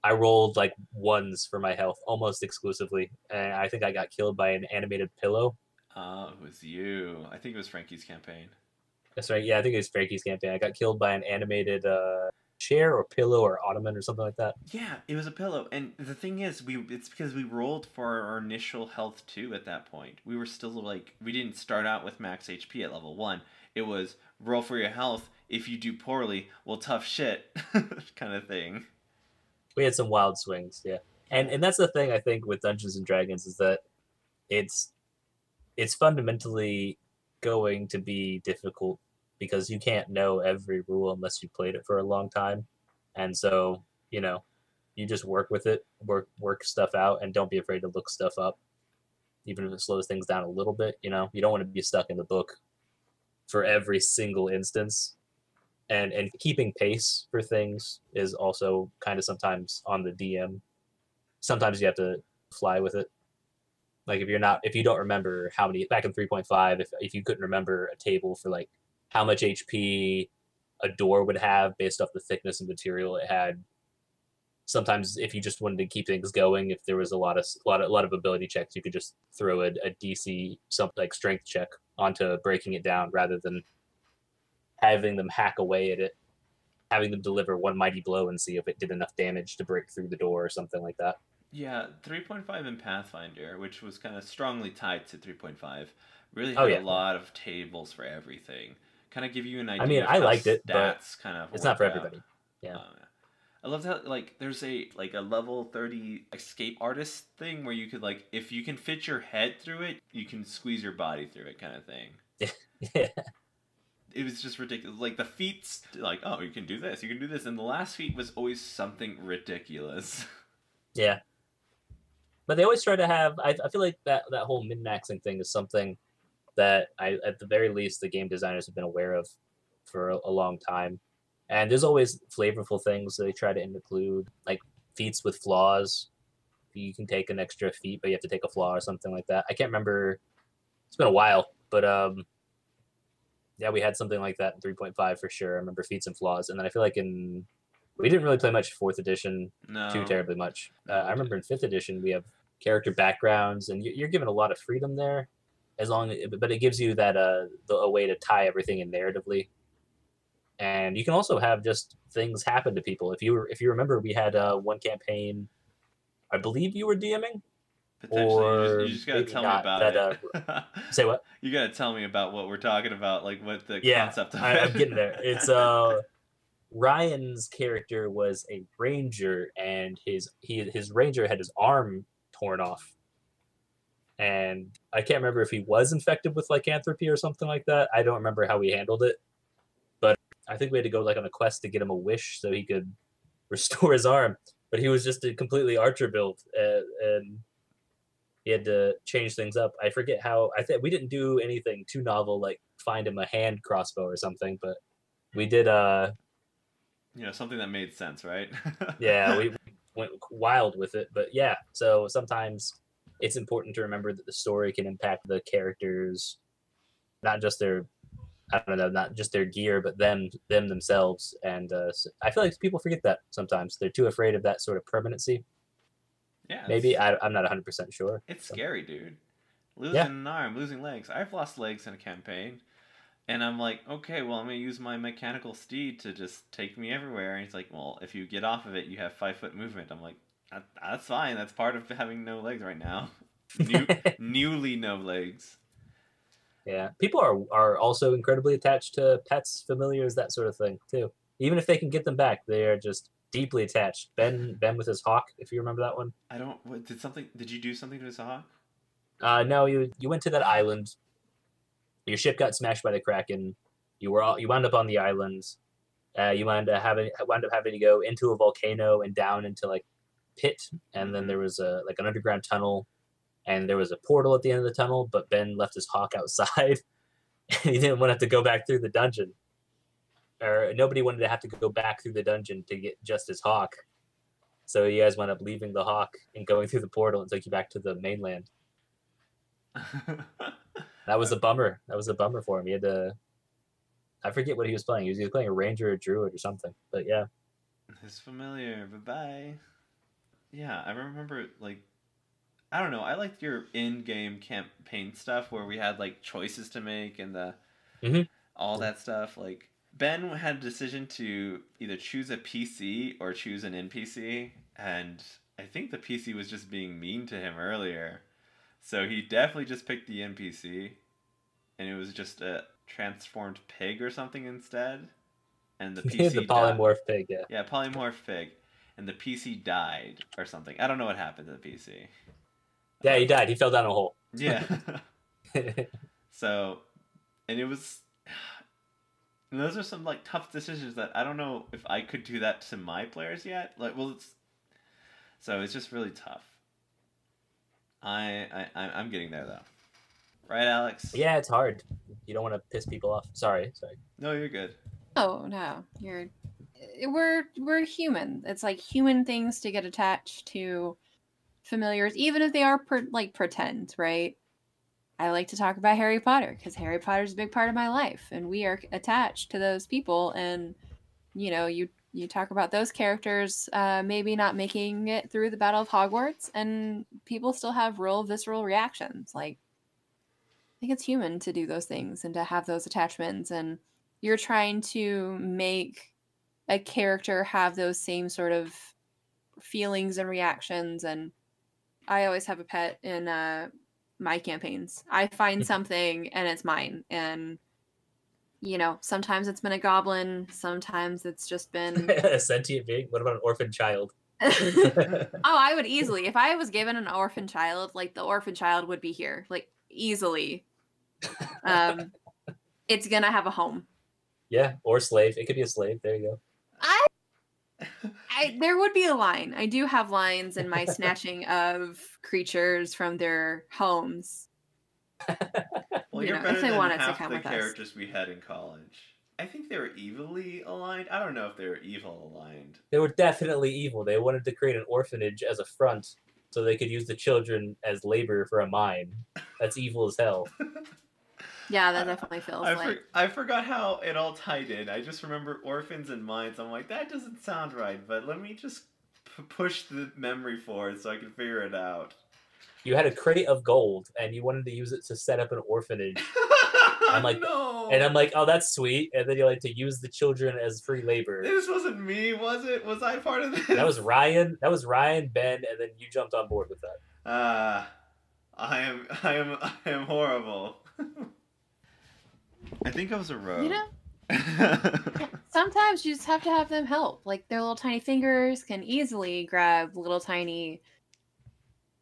[SPEAKER 3] I rolled like ones for my health almost exclusively, and I think I got killed by an animated pillow.
[SPEAKER 1] Oh, it was you. I think it was Frankie's campaign.
[SPEAKER 3] That's right. Yeah, I think it was Frankie's campaign. I got killed by an animated uh, chair or pillow or ottoman or something like that.
[SPEAKER 1] Yeah, it was a pillow. And the thing is, we it's because we rolled for our initial health too at that point. We were still like we didn't start out with max HP at level 1. It was roll for your health. If you do poorly, well tough shit (laughs) kind of thing.
[SPEAKER 3] we had some wild swings yeah and and that's the thing i think with dungeons and dragons is that it's it's fundamentally going to be difficult because you can't know every rule unless you played it for a long time and so you know you just work with it work work stuff out and don't be afraid to look stuff up even if it slows things down a little bit you know you don't want to be stuck in the book for every single instance and and keeping pace for things is also kind of sometimes on the DM. Sometimes you have to fly with it. Like if you're not if you don't remember how many back in 3.5 if if you couldn't remember a table for like how much HP a door would have based off the thickness of material it had sometimes if you just wanted to keep things going if there was a lot of a lot of, a lot of ability checks you could just throw a, a DC something like strength check onto breaking it down rather than having them hack away at it, having them deliver one mighty blow and see if it did enough damage to break through the door or something like that.
[SPEAKER 1] Yeah, 3.5 in Pathfinder, which was kind of strongly tied to 3.5, really
[SPEAKER 3] Oh,
[SPEAKER 1] had
[SPEAKER 3] yeah.
[SPEAKER 1] a lot of tables for everything. Kind of give you an idea.
[SPEAKER 3] I
[SPEAKER 1] mean,
[SPEAKER 3] I liked it, but
[SPEAKER 1] stats kind of.
[SPEAKER 3] It's not for
[SPEAKER 1] out.
[SPEAKER 3] everybody. Yeah.
[SPEAKER 1] Um, I love how like there's a like a level 30 escape artist thing where you could like if you can fit your head through it, you can squeeze your body through it kind of thing. (laughs)
[SPEAKER 3] Yeah.
[SPEAKER 1] it was just ridiculous. Like the feats, like oh, you can do this, you can do this, and the last feat was always something ridiculous. (laughs)
[SPEAKER 3] Yeah. But they always try to have. I, I feel like that that whole min maxing thing is something that I, at the very least, the game designers have been aware of for a, a long time. And there's always flavorful things they try to include, like feats with flaws. You can take an extra feat, but you have to take a flaw or something like that. I can't remember. It's been a while, but um, yeah, we had something like that in 3.5 for sure. I remember feats and flaws, and then I feel like in we didn't really play much fourth edition
[SPEAKER 1] No,
[SPEAKER 3] too terribly much. Uh, I remember in fifth edition we have character backgrounds, and you- you're given a lot of freedom there, as long but it gives you that uh the, a way to tie everything in narratively. And you can also have just things happen to people. If you were, if you remember, we had uh, one campaign. I believe you were DMing.
[SPEAKER 1] Potentially, you just, you just gotta tell me about
[SPEAKER 3] that,
[SPEAKER 1] it. (laughs)
[SPEAKER 3] Say what?
[SPEAKER 1] you gotta tell me about what we're talking about, like what the
[SPEAKER 3] Yeah,
[SPEAKER 1] concept of
[SPEAKER 3] I. I'm getting there. It's uh (laughs) Ryan's character was a ranger, and his he his ranger had his arm torn off, and I can't remember if he was infected with lycanthropy or something like that. I don't remember how we handled it, I think we had to go like on a quest to get him a wish so he could (laughs) restore his arm. But he was just a completely archer build, uh, and he had to change things up. I forget how. I think we didn't do anything too novel, like find him a hand crossbow or something, but we did. Uh,
[SPEAKER 1] you know, something that made sense, right? (laughs)
[SPEAKER 3] yeah, we went wild with it. But yeah, so sometimes it's important to remember that the story can impact the characters, not just their, I don't know, not just their gear, but them them themselves. And uh, I feel like people forget that sometimes. They're too afraid of that sort of permanency.
[SPEAKER 1] yeah,
[SPEAKER 3] Maybe I, I'm not 100 percent sure.
[SPEAKER 1] it's
[SPEAKER 3] So-
[SPEAKER 1] scary, dude. Losing
[SPEAKER 3] Yeah.
[SPEAKER 1] an arm, losing legs. I've lost legs in a campaign, and I'm like, okay, well, I'm gonna use my mechanical steed to just take me everywhere. And he's like, well, if you get off of it, you have five foot movement. I'm like, that, that's fine. That's part of having no legs right now. (laughs) New, newly no legs.
[SPEAKER 3] Yeah, people are are also incredibly attached to pets, familiars, that sort of thing too. Even if they can get them back, they are just deeply attached. Ben Ben with his hawk, if you remember that one.
[SPEAKER 1] I don't. What, did something? Did you do something to his hawk?
[SPEAKER 3] Uh, no, you you went to that island. Your ship got smashed by the kraken. You were all, you wound up on the island. Uh, you wound up having wound up having to go into a volcano and down into like pit, and then there was a like an underground tunnel, and there was a portal at the end of the tunnel. But Ben left his hawk outside, (laughs) and he didn't want to have to go back through the dungeon, or nobody wanted to have to go back through the dungeon to get just his hawk. So you guys wound up leaving the hawk and going through the portal and took you back to the mainland. (laughs) That was a bummer. That was a bummer for him. He had to. I forget what he was playing. He was either playing a ranger or druid or something. But yeah,
[SPEAKER 1] It's familiar. Bye bye. Yeah, I remember like I don't know. I liked your in-game campaign stuff where we had like choices to make and the
[SPEAKER 3] Mhm.
[SPEAKER 1] all that stuff. Like Ben had a decision to either choose a PC or choose an NPC, and I think the PC was just being mean to him earlier. So he definitely just picked the NPC, and it was just a transformed pig or something instead. And the (laughs) PC
[SPEAKER 3] the
[SPEAKER 1] died.
[SPEAKER 3] polymorph pig. Yeah,
[SPEAKER 1] Yeah, polymorph pig, and the PC died or something. I don't know what happened to the PC.
[SPEAKER 3] Yeah. He died. He fell down a hole.
[SPEAKER 1] Yeah. (laughs) so, and it was. And those are some like tough decisions that I don't know if I could do that to my players yet. Like, well, it's so it's just really tough. I I I- I'm getting there though. Right, Alex?
[SPEAKER 3] yeah, it's hard. You don't want to piss people off. Sorry, sorry.
[SPEAKER 1] No, you're good.
[SPEAKER 2] Oh no, you're we're we're human. It's like human things to get attached to familiars, even if they are per, like pretend, right? I like to talk about Harry Potter because Harry Potter is a big part of my life, and we are attached to those people. And you know, you you talk about those characters uh, maybe not making it through the Battle of Hogwarts, and people still have real visceral reactions. Like, I think it's human to do those things and to have those attachments and you're trying to make a character have those same sort of feelings and reactions and i always have a pet in uh, my campaigns i find something and it's mine and you know sometimes it's been a goblin sometimes it's just been (laughs)
[SPEAKER 3] a sentient being. What about an orphan child? (laughs)
[SPEAKER 2] oh (laughs) i would easily if i was given an orphan child like the orphan child would be here like easily um it's gonna have a home
[SPEAKER 3] Yeah, or slave. It could be a slave. There you go.
[SPEAKER 2] I, I there would be a line. I do have lines in my snatching of creatures from their homes. (laughs)
[SPEAKER 1] Well,
[SPEAKER 2] You
[SPEAKER 1] you're
[SPEAKER 2] know,
[SPEAKER 1] better
[SPEAKER 2] if they
[SPEAKER 1] than
[SPEAKER 2] wanted to
[SPEAKER 1] half
[SPEAKER 2] come
[SPEAKER 1] the
[SPEAKER 2] with us.
[SPEAKER 1] characters we had in college. I think they were evilly aligned. I don't know if they were evil aligned.
[SPEAKER 3] They were definitely evil. They wanted to create an orphanage as a front so they could use the children as labor for a mine. That's evil as hell. (laughs)
[SPEAKER 2] Yeah, that definitely feels
[SPEAKER 1] I,
[SPEAKER 2] like
[SPEAKER 1] for, I forgot how it all tied in. I just remember orphans and mines. I'm like, that doesn't sound right, but let me just p- push the memory forward so I can figure it out.
[SPEAKER 3] You had a crate of gold and you wanted to use it to set up an orphanage. I'm (laughs) like-
[SPEAKER 1] no.
[SPEAKER 3] And I'm like, oh, that's sweet. And then you like to use the children as free labor.
[SPEAKER 1] this wasn't me, was it? Was I part of this?
[SPEAKER 3] That was Ryan. That was Ryan, Ben, and then you jumped on board with that.
[SPEAKER 1] Ah, I am, I am, I am horrible. (laughs) I think I was a rogue.
[SPEAKER 2] you know. (laughs) Sometimes you just have to have them help. Like their little tiny fingers can easily grab little tiny.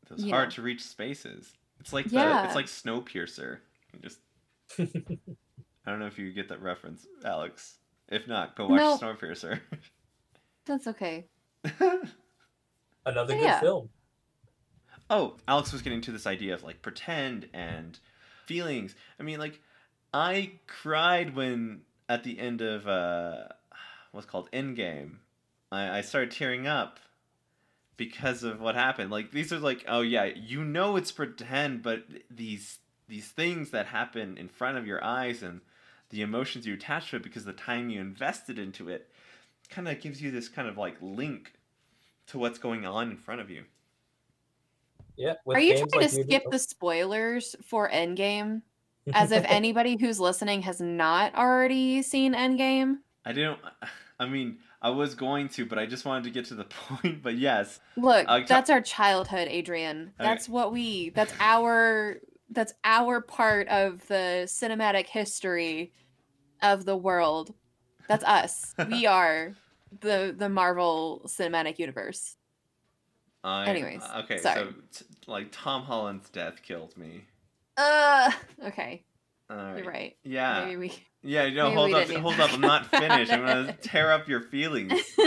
[SPEAKER 1] Those hard
[SPEAKER 2] know.
[SPEAKER 1] to reach spaces. It's like the,
[SPEAKER 2] Yeah.
[SPEAKER 1] it's like Snowpiercer. You Just (laughs) I don't know if you get that reference, Alex. If not, go watch
[SPEAKER 2] No.
[SPEAKER 1] Snowpiercer. (laughs)
[SPEAKER 2] That's okay.
[SPEAKER 3] Another good
[SPEAKER 2] Yeah.
[SPEAKER 3] film.
[SPEAKER 1] oh, Alex was getting to this idea of like pretend and feelings. I mean, like I cried when at the end of uh, what's called Endgame. I, I started tearing up because of what happened. Like these are like, oh yeah, you know it's pretend, but these these things that happen in front of your eyes and the emotions you attach to it because the time you invested into it kind of gives you this kind of like link to what's going on in front of you.
[SPEAKER 3] Yeah.
[SPEAKER 2] Are you trying
[SPEAKER 3] like
[SPEAKER 2] to
[SPEAKER 3] we did-
[SPEAKER 2] skip the spoilers for Endgame? As if (laughs) anybody who's listening has not already seen Endgame?
[SPEAKER 1] I didn't. (sighs) I mean, I was going to, but I just wanted to get to the (laughs) point. But yes,
[SPEAKER 2] Look,
[SPEAKER 1] Uh,
[SPEAKER 2] that's our childhood, Adrian.
[SPEAKER 1] Okay.
[SPEAKER 2] That's what we (laughs) that's our that's our part of the cinematic history of the world. That's us. we are the the Marvel Cinematic Universe.
[SPEAKER 1] I.
[SPEAKER 2] Anyways,
[SPEAKER 1] okay.
[SPEAKER 2] sorry.
[SPEAKER 1] So, t- like, Tom Holland's death killed me.
[SPEAKER 2] Uh okay.
[SPEAKER 1] All right.
[SPEAKER 2] You're right.
[SPEAKER 1] Yeah.
[SPEAKER 2] Maybe we
[SPEAKER 1] Yeah. No.
[SPEAKER 2] maybe
[SPEAKER 1] hold up. Hold up. I'm not (laughs) finished. I'm gonna tear up your feelings. (laughs)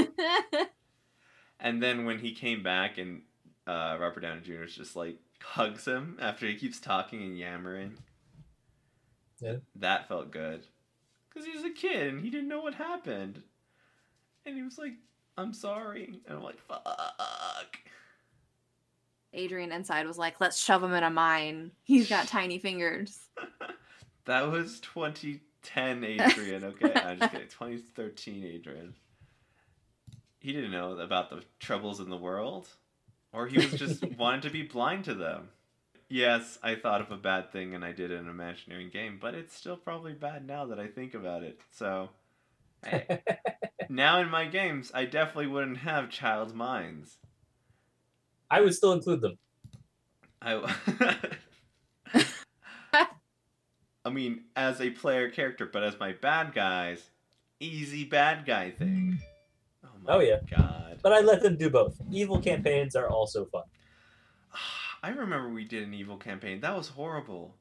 [SPEAKER 1] And then when he came back and uh, Robert Downey Jr. is just like hugs him after he keeps talking and yammering.
[SPEAKER 3] Yeah.
[SPEAKER 1] That felt good. Because he was a kid and he didn't know what happened. And he was like, I'm sorry. And I'm like, fuck.
[SPEAKER 2] Adrian inside was like, let's shove him in a mine. He's got tiny fingers. (laughs)
[SPEAKER 1] That was 2010 (laughs) Adrian, okay? I'm just kidding. 2013 Adrian. He didn't know about the troubles in the world. Or he was just (laughs) wanted to be blind to them. Yes, I thought of a bad thing and I did an imaginary game, but it's still probably bad now that I think about it. So, hey, eh. now in my games, I definitely wouldn't have child minds.
[SPEAKER 3] I would still include them.
[SPEAKER 1] I, (laughs) I mean, as a player character, but as my bad guys, easy bad guy thing. Oh my
[SPEAKER 3] Oh, yeah.
[SPEAKER 1] god.
[SPEAKER 3] But I let them do both. Evil campaigns are also fun. (sighs)
[SPEAKER 1] I remember we did an evil campaign. That was horrible.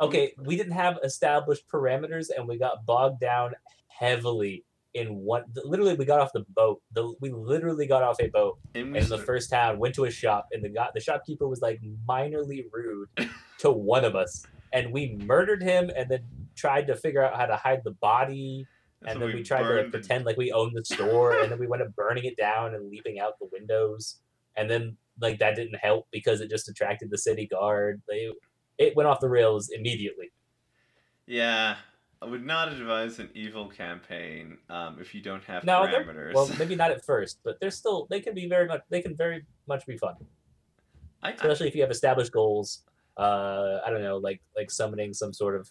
[SPEAKER 3] Okay, we didn't have established parameters and we got bogged down heavily in one literally we got off the boat. The we literally got off a boat
[SPEAKER 1] we
[SPEAKER 3] in the first town, went to a shop, and the guy, the shopkeeper was like minorly rude (laughs) to one of us, and we murdered him, and then tried to figure out how to hide the body,
[SPEAKER 1] that's
[SPEAKER 3] and then we, tried to like, pretend like we owned the store, and then we went up burning it down and leaping out the windows, and then like that didn't help because it just attracted the city guard. They, it went off the rails immediately.
[SPEAKER 1] Yeah, I would not advise an evil campaign um, if you don't have
[SPEAKER 3] No,
[SPEAKER 1] parameters.
[SPEAKER 3] Well, (laughs) maybe not at first, but they're still they can be very much they can very much be fun.
[SPEAKER 1] I, I,
[SPEAKER 3] especially if you have established goals. Uh, I don't know, like like summoning some sort of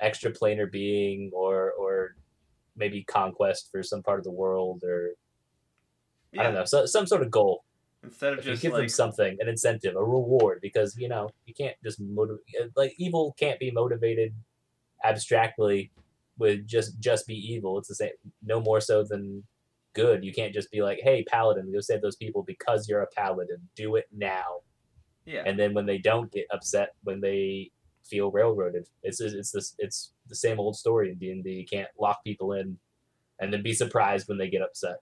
[SPEAKER 3] extra planar being, or or maybe conquest for some part of the world, or I don't know, so, some sort of goal.
[SPEAKER 1] Instead of
[SPEAKER 3] If you
[SPEAKER 1] just
[SPEAKER 3] give them something, an incentive, a reward, because you know you can't just motivate. Like evil can't be motivated abstractly would just just be evil. It's the same, no more so than good. You can't just be like, hey, paladin, go save those people because you're a paladin. Do it now
[SPEAKER 1] yeah,
[SPEAKER 3] and then when they don't get upset when they feel railroaded. It's it's this it's the same old story in D and D. You can't lock people in, and then be surprised when they get upset.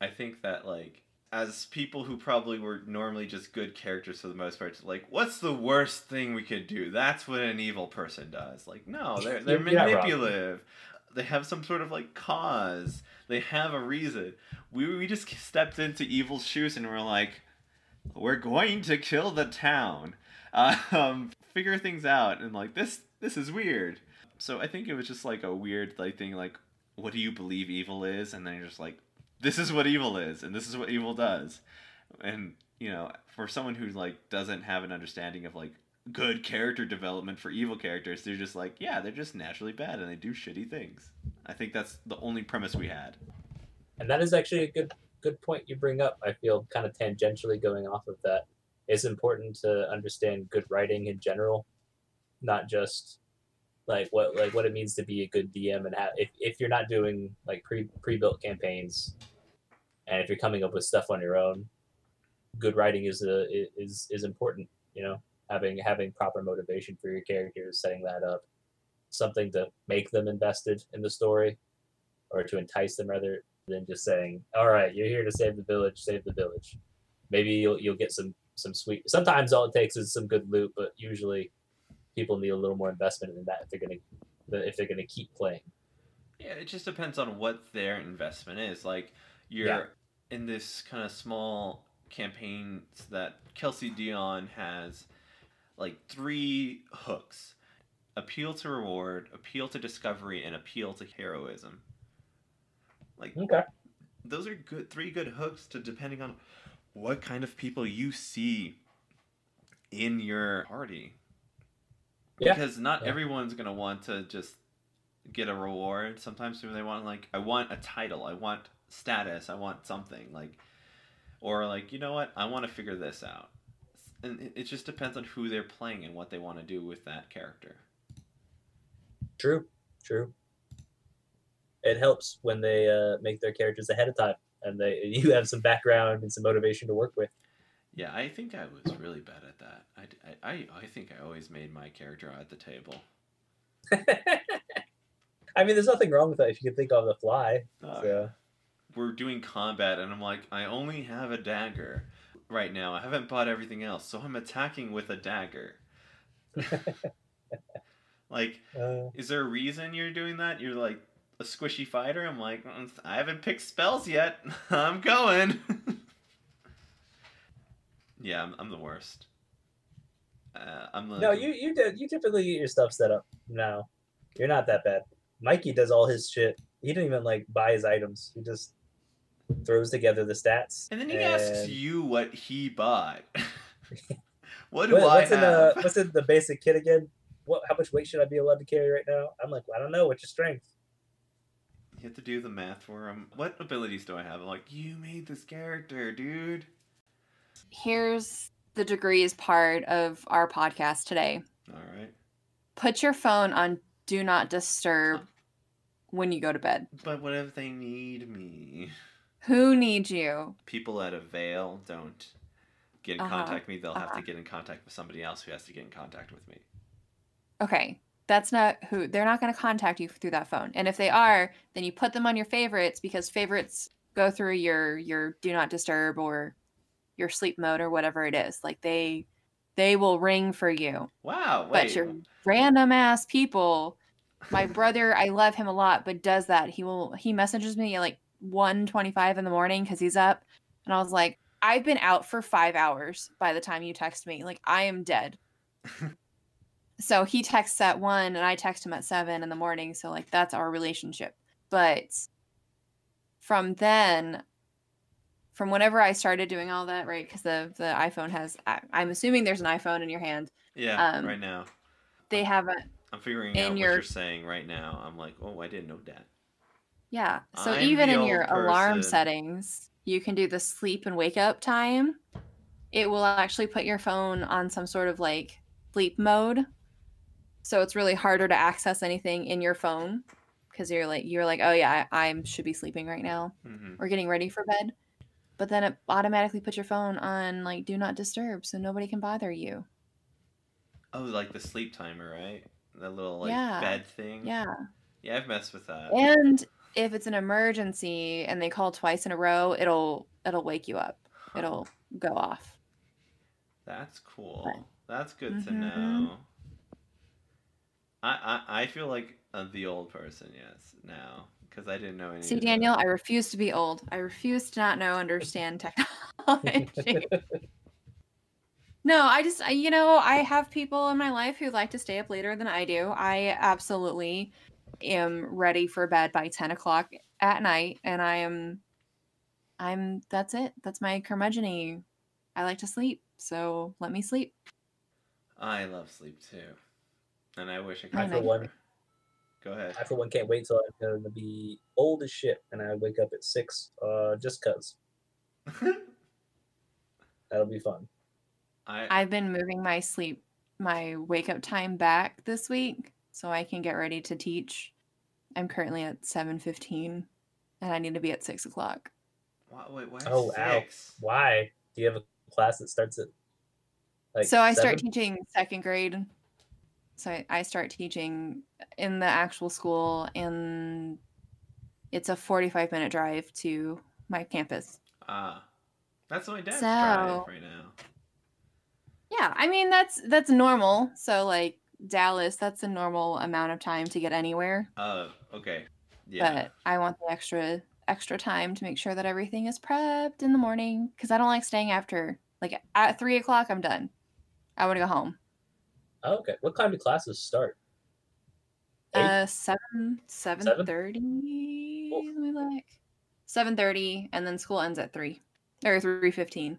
[SPEAKER 1] I think that like as people who probably were normally just good characters for the most part, like what's the worst thing we could do? That's what an evil person does. Like no, (laughs) they're they're
[SPEAKER 3] not
[SPEAKER 1] manipulative. They have some sort of like cause. They have a reason. We we just stepped into evil's shoes and we're like, we're going to kill the town. (laughs) Um, figure things out and like this this is weird. So I think it was just like a weird like thing like, what do you believe evil is? And then you're just like, this is what evil is and this is what evil does. And you know for someone who like doesn't have an understanding of like good character development for evil characters they're just like yeah they're just naturally bad and they do shitty things. I think that's the only premise we had.
[SPEAKER 3] And that is actually a good good point you bring up. I feel kind of tangentially going off of that. It's important to understand good writing in general not just like what like what it means to be a good dm and how if, if you're not doing like pre pre-built campaigns and if you're coming up with stuff on your own good writing is a is is important you know having having proper motivation for your characters setting that up something to make them invested in the story or to entice them rather than just saying, "All right, you're here to save the village, save the village." Maybe you'll you'll get some some sweet. Sometimes all it takes is some good loot, but usually people need a little more investment in that if they're gonna if they're gonna keep playing.
[SPEAKER 1] yeah it just depends on what their investment is like you're
[SPEAKER 3] Yeah.
[SPEAKER 1] in this kind of small campaigns that Kelsey Dionne has like three hooks appeal to reward appeal to discovery and appeal to heroism like
[SPEAKER 3] Okay.
[SPEAKER 1] those are good three good hooks to depending on what kind of people you see in your party
[SPEAKER 3] Yeah.
[SPEAKER 1] because not
[SPEAKER 3] Yeah.
[SPEAKER 1] everyone's gonna want to just get a reward sometimes they want like i want a title i want status i want something like or like you know what i want to figure this out and it- it just depends on who they're playing and what they want to do with that character
[SPEAKER 3] True. True. It helps when they uh, make their characters ahead of time and they (laughs) you have some background and some motivation to work with.
[SPEAKER 1] yeah i think i was really bad at that i, I, think i always made my character at the table (laughs)
[SPEAKER 3] I mean, there's nothing wrong with that if you can think on the fly.
[SPEAKER 1] Oh,
[SPEAKER 3] So,
[SPEAKER 1] we're doing combat and I'm like, I only have a dagger right now. I haven't bought everything else, so I'm attacking with a dagger. (laughs) like,
[SPEAKER 3] uh,
[SPEAKER 1] is there a reason you're doing that? You're like a squishy fighter? I'm like, "Mm, I haven't picked spells yet. (laughs) I'm going. yeah, I'm, I'm the worst. Uh, I'm the
[SPEAKER 3] no, you you did you typically get your stuff set up. No, you're not that bad. Mikey does all his shit. He didn't even like buy his items. He just throws together the stats.
[SPEAKER 1] And then he asks you what he bought. (laughs) what do
[SPEAKER 3] What-
[SPEAKER 1] I
[SPEAKER 3] what's in
[SPEAKER 1] have?
[SPEAKER 3] the what's in the basic kit again? What how much weight should I be allowed to carry right now? I'm like, I don't know. What's your strength?
[SPEAKER 1] You have to do the math for him. What abilities do I have? I'm like, you made this character, dude.
[SPEAKER 2] Here's the degrees part of our podcast today.
[SPEAKER 1] All right.
[SPEAKER 2] Put your phone on do not disturb when you go to bed.
[SPEAKER 1] But what if they need me?
[SPEAKER 2] Who needs you?
[SPEAKER 1] People at a veil don't get in
[SPEAKER 2] Uh-huh,
[SPEAKER 1] contact with me. They'll have
[SPEAKER 2] uh-huh.
[SPEAKER 1] to get in contact with somebody else who has to get in contact with me.
[SPEAKER 2] Okay, that's not who they're not going to contact you through that phone. And if they are, then you put them on your favorites because favorites go through your your do not disturb or your sleep mode or whatever it is. Like they they will ring for you.
[SPEAKER 1] Wow.
[SPEAKER 2] But your random ass people, my brother, I love him a lot, but does that. He will he messages me at like 1:25 in the morning cuz he's up and I was like, "I've been out for 5 hours by the time you text me. Like I am dead." (laughs) so he texts at 1 and I text him at 7 in the morning, so like that's our relationship. But from then from whenever I started doing all that, right? Because the the iPhone has, I, I'm assuming there's an iPhone in your hand.
[SPEAKER 1] yeah.
[SPEAKER 2] um,
[SPEAKER 1] right now,
[SPEAKER 2] They haven't
[SPEAKER 1] I'm figuring
[SPEAKER 2] in
[SPEAKER 1] out what
[SPEAKER 2] your-
[SPEAKER 1] you're saying right now. I'm like, oh, I didn't know that.
[SPEAKER 2] Yeah. So
[SPEAKER 1] I'm
[SPEAKER 2] even in your alarm settings, you can do the sleep and wake up time. It will actually put your phone on some sort of like sleep mode. So it's really harder to access anything in your phone because you're like you're like, "Oh yeah, I, I should be sleeping right now
[SPEAKER 1] hmm
[SPEAKER 2] or getting ready for bed." But then it automatically puts your phone on like do not disturb so nobody can bother you.
[SPEAKER 1] Oh, like the sleep timer, right? That little like
[SPEAKER 2] Yeah.
[SPEAKER 1] bed thing.
[SPEAKER 2] Yeah.
[SPEAKER 1] Yeah, I've messed with that.
[SPEAKER 2] And if it's an emergency and they call twice in a row, it'll it'll wake you up.
[SPEAKER 1] Huh.
[SPEAKER 2] It'll go off.
[SPEAKER 1] That's cool.
[SPEAKER 2] But-
[SPEAKER 1] That's good to
[SPEAKER 2] Mhm.
[SPEAKER 1] know. I, I I feel like uh, the old person, yes, now because I didn't know any.
[SPEAKER 2] See. Daniel, I refuse to be old. I refuse to not know, understand technology. (laughs) (laughs) no, I just, I, you know, I have people in my life who like to stay up later than I do. I absolutely am ready for bed by 10 o'clock at night. And I am, I'm, that's it. That's my curmudgeon I like to sleep. So let me sleep.
[SPEAKER 1] I love sleep too, and I wish I
[SPEAKER 2] I
[SPEAKER 1] could.
[SPEAKER 3] I, for one,
[SPEAKER 1] Go ahead.
[SPEAKER 3] I for one can't wait till I'm gonna be old as shit and I wake up at six, uh, just cause (laughs) that'll be fun.
[SPEAKER 1] I
[SPEAKER 2] I've been moving my sleep, my wake up time back this week so I can get ready to teach. I'm currently at 7.15 and I need to be at 6 o'clock.
[SPEAKER 1] why, wait, why
[SPEAKER 3] Oh, ow. Why? Do you have a class that starts at like
[SPEAKER 2] so I start teaching second grade. So I, start teaching in the actual school and it's a 45 minute drive to my campus.
[SPEAKER 1] Ah, that's my dad's
[SPEAKER 2] So-
[SPEAKER 1] drive right now.
[SPEAKER 2] Yeah, I mean that's that's normal. So like Dallas, that's a normal amount of time to get anywhere.
[SPEAKER 1] Oh, okay. Yeah.
[SPEAKER 2] but I want the extra extra time to make sure that everything is prepped in the morning because I don't like staying after like at three o'clock. I'm done. I want to go home.
[SPEAKER 3] Oh, okay. What time do classes start? Eight?
[SPEAKER 2] Uh, seven seven
[SPEAKER 3] Seven?
[SPEAKER 2] thirty.
[SPEAKER 3] Oof.
[SPEAKER 2] Let me. Seven thirty, and then school ends at three or three fifteen.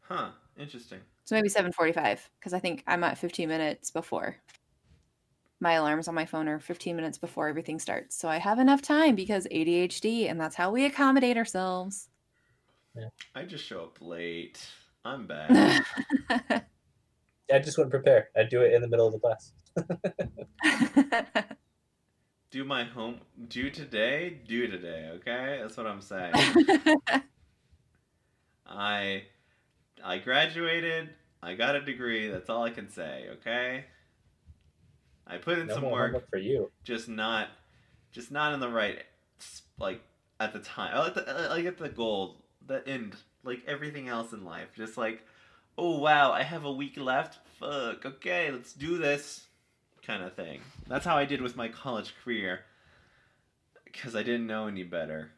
[SPEAKER 1] Huh. Interesting.
[SPEAKER 2] So maybe seven forty-five because I think I'm at fifteen minutes before. My alarms on my phone are 15 minutes before everything starts. So I have enough time because ADHD, and that's how we accommodate ourselves.
[SPEAKER 1] I just show up late. I'm (laughs) bad.
[SPEAKER 3] I just wouldn't prepare. I'd do it in the middle of the class. (laughs)
[SPEAKER 1] do my home. Do today. Do today. Okay. That's what I'm saying. (laughs) I I graduated. I got a degree. That's all I can say. Okay. I put in
[SPEAKER 3] No
[SPEAKER 1] some work.
[SPEAKER 3] for you.
[SPEAKER 1] just not just not in the right like at the time I like the, I get the goal the end like everything else in life just like oh wow i have a week left? Fuck okay let's do this kind of thing. That's how i did with my college career because i didn't know any better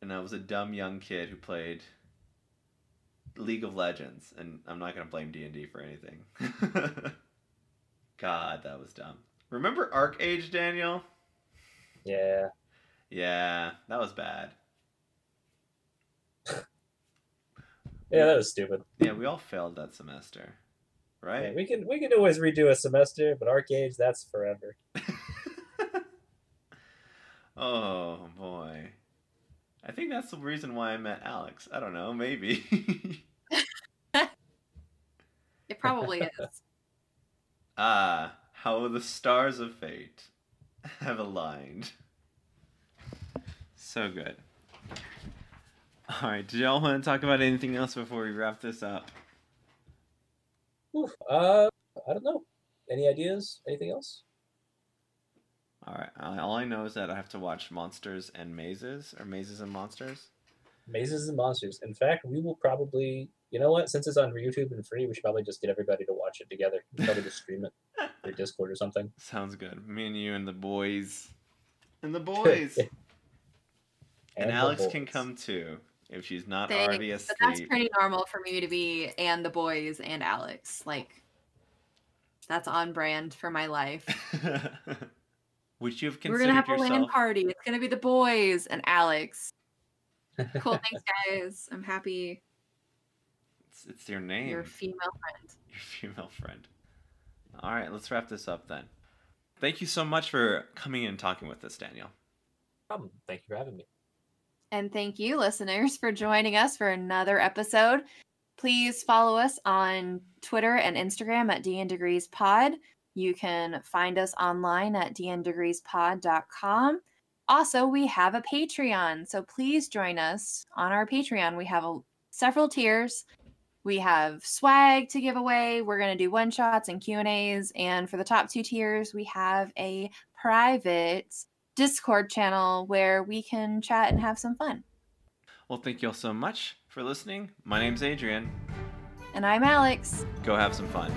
[SPEAKER 1] and i was a dumb young kid who played league of legends and i'm not going to blame d&d for anything. (laughs) God that was dumb. Remember ArcheAge daniel?
[SPEAKER 3] Yeah.
[SPEAKER 1] yeah, that was bad.
[SPEAKER 3] Yeah, that was stupid.
[SPEAKER 1] Yeah, we all failed that semester,
[SPEAKER 3] Yeah,
[SPEAKER 1] right?
[SPEAKER 3] we can we can always redo a semester, but ArcheAge, that's forever. (laughs)
[SPEAKER 1] oh boy. I think that's the reason why I met Alex. I don't know, maybe. (laughs)
[SPEAKER 2] it probably is. (laughs)
[SPEAKER 1] ah, how the stars of fate have aligned. So good. All right, did y'all want to talk about anything else before we wrap this up?
[SPEAKER 3] Oof, uh, I don't know. Any ideas? Anything else?
[SPEAKER 1] All right, all I know is that I have to watch Monsters and Mazes, or Mazes and Monsters.
[SPEAKER 3] Mazes and Monsters. In fact, we will probably, you know what? Since it's on YouTube and free, we should probably just get everybody to watch it together. We'll probably just stream it (laughs) through Discord or something.
[SPEAKER 1] Sounds good. Me and you and the boys. And the boys. (laughs) and,
[SPEAKER 3] the
[SPEAKER 1] Alex can come too if she's not
[SPEAKER 2] Thanks,
[SPEAKER 1] already
[SPEAKER 2] But
[SPEAKER 1] asleep.
[SPEAKER 2] that's pretty normal for me to be and the boys and Alex. Like that's on brand for my life. (laughs)
[SPEAKER 1] Would you have
[SPEAKER 2] We're gonna have a
[SPEAKER 1] yourself?
[SPEAKER 2] LAN party. It's gonna be the boys and Alex. Cool, (laughs) thanks guys. I'm happy
[SPEAKER 1] It's, it's your name.
[SPEAKER 2] you're female friend.
[SPEAKER 1] your female friend. All right, let's wrap this up then. Thank you so much for coming in and talking with us, Daniel.
[SPEAKER 3] Problem. Thank you for having me.
[SPEAKER 2] And thank you, listeners, for joining us for another episode. Please follow us on Twitter and Instagram at DN Degrees Pod. You can find us online at dndegreespod.com. Also, we have a Patreon, so please join us on our Patreon. We have a, several tiers. We have swag to give away. We're going to do one shots and Q&As and for the top 2 tiers, we have a private Discord channel where we can chat and have some fun.
[SPEAKER 1] Well, thank you all so much for listening. My name's Adrian.
[SPEAKER 2] And I'm Alex.
[SPEAKER 1] Go have some fun.